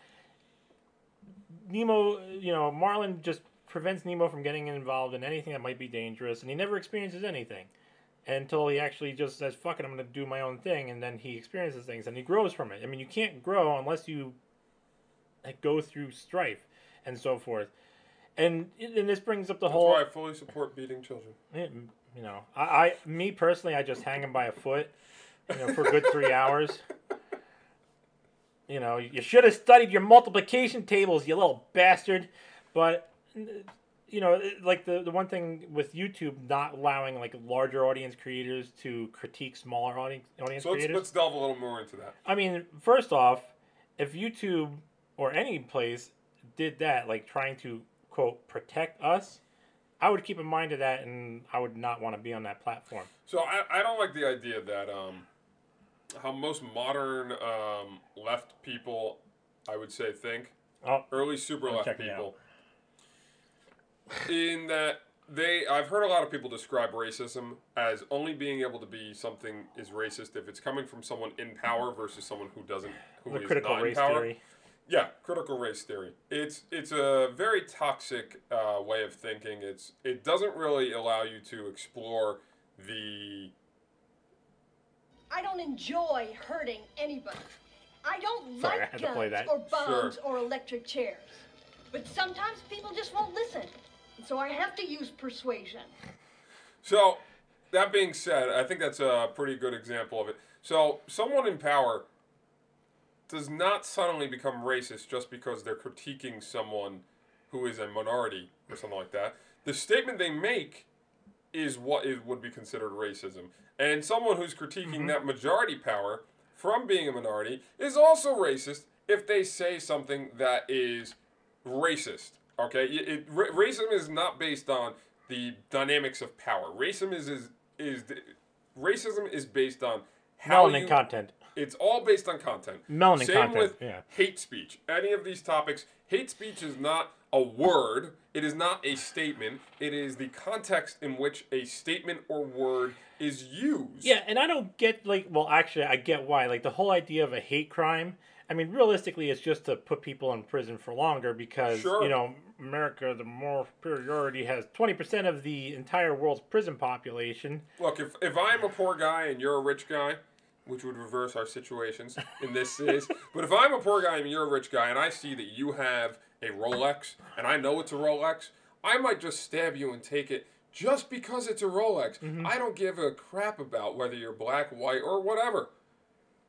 Nemo, you know, Marlin just prevents Nemo from getting involved in anything that might be dangerous, and he never experiences anything until he actually just says, "Fuck it, I'm going to do my own thing," and then he experiences things and he grows from it. I mean, you can't grow unless you like, go through strife and so forth. And and this brings up the That's whole why I fully support beating children. you know, I, I, me personally, I just hang him by a foot, you know, for a good three hours. you know, you should have studied your multiplication tables, you little bastard. But you know, like the the one thing with YouTube not allowing like larger audience creators to critique smaller audience audience So let's, creators. let's delve a little more into that. I mean, first off, if YouTube or any place did that, like trying to quote protect us, I would keep in mind of that, and I would not want to be on that platform. So I, I don't like the idea that um, how most modern um, left people, I would say, think Oh, early super left people, in that they I've heard a lot of people describe racism as only being able to be something is racist if it's coming from someone in power versus someone who doesn't who the is critical not race in power. theory. Yeah, critical race theory. It's it's a very toxic uh, way of thinking. It's it doesn't really allow you to explore the I don't enjoy hurting anybody. I don't Sorry, like had to play guns that. or bombs Sure. or electric chairs. But sometimes people just won't listen. And so I have to use persuasion. So, that being said, I think that's a pretty good example of it. So, someone in power does not suddenly become racist just because they're critiquing someone who is a minority or something like that. The statement they make is what is, would be considered racism. And someone who's critiquing mm-hmm. that majority power from being a minority is also racist if they say something that is racist. Okay, it, it, ra- racism is not based on the dynamics of power. Racism is is, is the, racism is based on how Melanin you, content. it's all based on content. Melanin Same content, with yeah. hate speech. Any of these topics, hate speech is not a word. It is not a statement. It is the context in which a statement or word is used. Yeah, and I don't get like well actually I get why. Like the whole idea of a hate crime, I mean realistically it's just to put people in prison for longer because Sure. you know, America the moral superiority has 20% of the entire world's prison population. Look, if, if I'm a poor guy and you're a rich guy, which would reverse our situations in this is, but if I'm a poor guy and you're a rich guy and I see that you have a Rolex and I know it's a Rolex, I might just stab you and take it just because it's a Rolex. Mm-hmm. I don't give a crap about whether you're black, white, or whatever.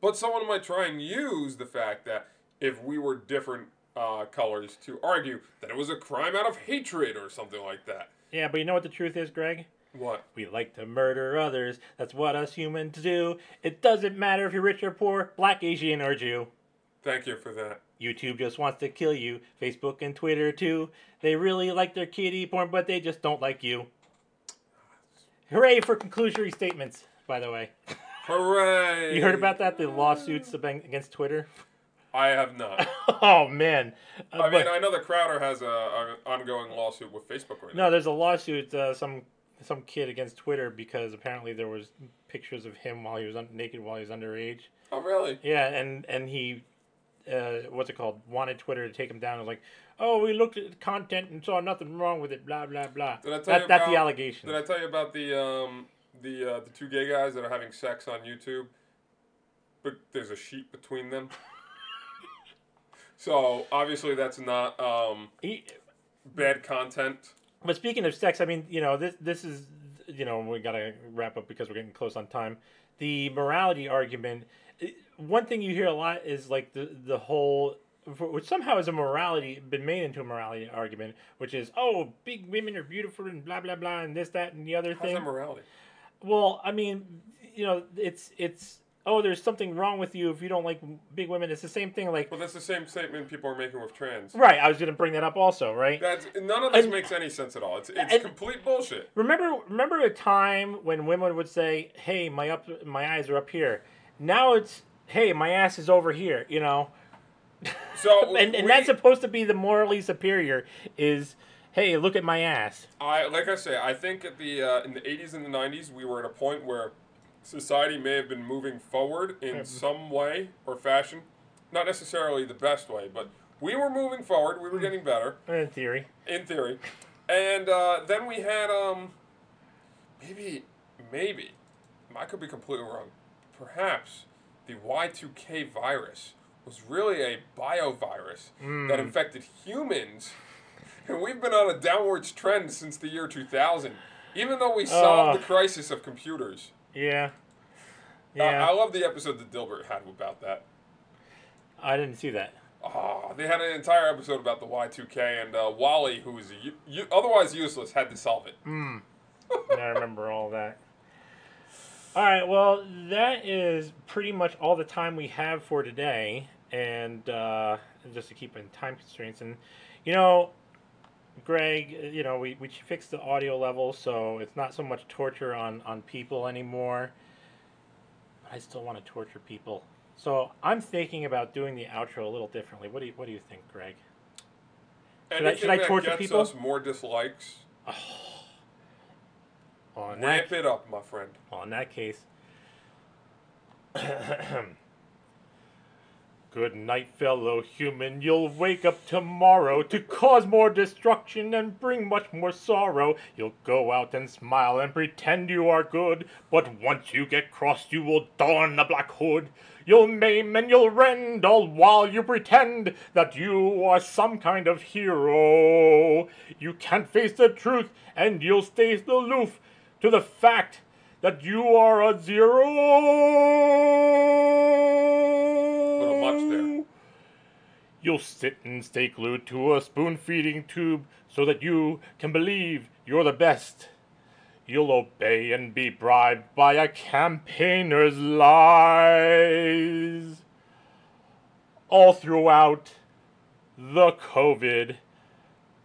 But someone might try and use the fact that if we were different uh, colors to argue that it was a crime out of hatred or something like that. Yeah, but you know what the truth is, Greg? What? We like to murder others. That's what us humans do. It doesn't matter if you're rich or poor, black, Asian, or Jew. Thank you for that. YouTube just wants to kill you. Facebook and Twitter too. They really like their kitty porn, but they just don't like you. Hooray for conclusory statements, by the way. Hooray! You heard about that? The lawsuits against Twitter? I have not. Oh, man. Uh, I mean, but- I know that Crowder has a, a ongoing lawsuit with Facebook right now. no, there's a lawsuit, uh, some some kid against Twitter because apparently there was pictures of him while he was un- naked while he was underage. Oh, really? Yeah, and and he, uh, what's it called? Wanted Twitter to take him down. It was like, oh, we looked at the content and saw nothing wrong with it. Blah blah blah. Did I tell That, you that's the allegation. Did I tell you about the um the uh, the two gay guys that are having sex on YouTube? But there's a sheet between them. so obviously that's not um, He, bad content. but speaking of sex, I mean, you know, this this is, you know, we gotta wrap up because we're getting close on time. The morality argument. One thing you hear a lot is like the the whole, which somehow is a morality been made into a morality argument, which is oh, big women are beautiful and blah blah blah and this that and the other How's thing. that morality? Well, I mean, you know, it's it's oh, there's something wrong with you if you don't like big women. It's the same thing. Like, Well, that's the same statement people are making with trans. right? I was gonna bring that up also, right? That's none of this And- makes any sense at all. It's it's complete bullshit. Remember, remember a time when women would say, "Hey, my up, my eyes are up here." Now it's, "Hey, my ass is over here." You know, So and and we- that's supposed to be the morally superior. Is, "Hey, look at my ass." I like I say, I think at the uh, in the 80s and the 90s, we were at a point where society may have been moving forward in some way or fashion, not necessarily the best way, but we were moving forward. We were getting better. In theory, in theory, and uh, then we had um maybe maybe I could be completely wrong. Perhaps the Y2K virus was really a biovirus that infected humans, and we've been on a downwards trend since the year 2000. Even though we solved the crisis of computers, yeah, Uh, I yeah. love the episode that Dilbert had about that. I didn't see that. Oh, they had an entire episode about the Y2K, and uh, Wally, who was u- u- otherwise useless, had to solve it. I remember all that. All right, well, that is pretty much all the time we have for today, and uh, just to keep in time constraints. And you know, Greg, uh, you know, we, we fixed the audio level, so it's not so much torture on on people anymore. But I still want to torture people, so I'm thinking about doing the outro a little differently. What do you What do you think, Greg? Should I- should I that torture gets people? us more dislikes, Well, in that, ramp it up, my friend. well, in that case. Good night, fellow human. You'll wake up tomorrow to cause more destruction and bring much more sorrow. You'll go out and smile and pretend you are good, but once you get crossed, you will don a black hood. You'll maim and you'll rend all while you pretend that you are some kind of hero. You can't face the truth and you'll stay aloof to the fact that you are a zero. There. Mm. You'll sit and stay glued to a spoon feeding tube so that you can believe you're the best. You'll obey and be bribed by a campaigner's lies. All throughout the COVID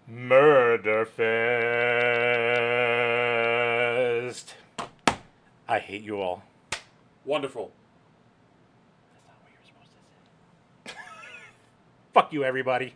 Murder Fest. I hate you all. Wonderful. That's not what you're supposed to say. Fuck you, everybody.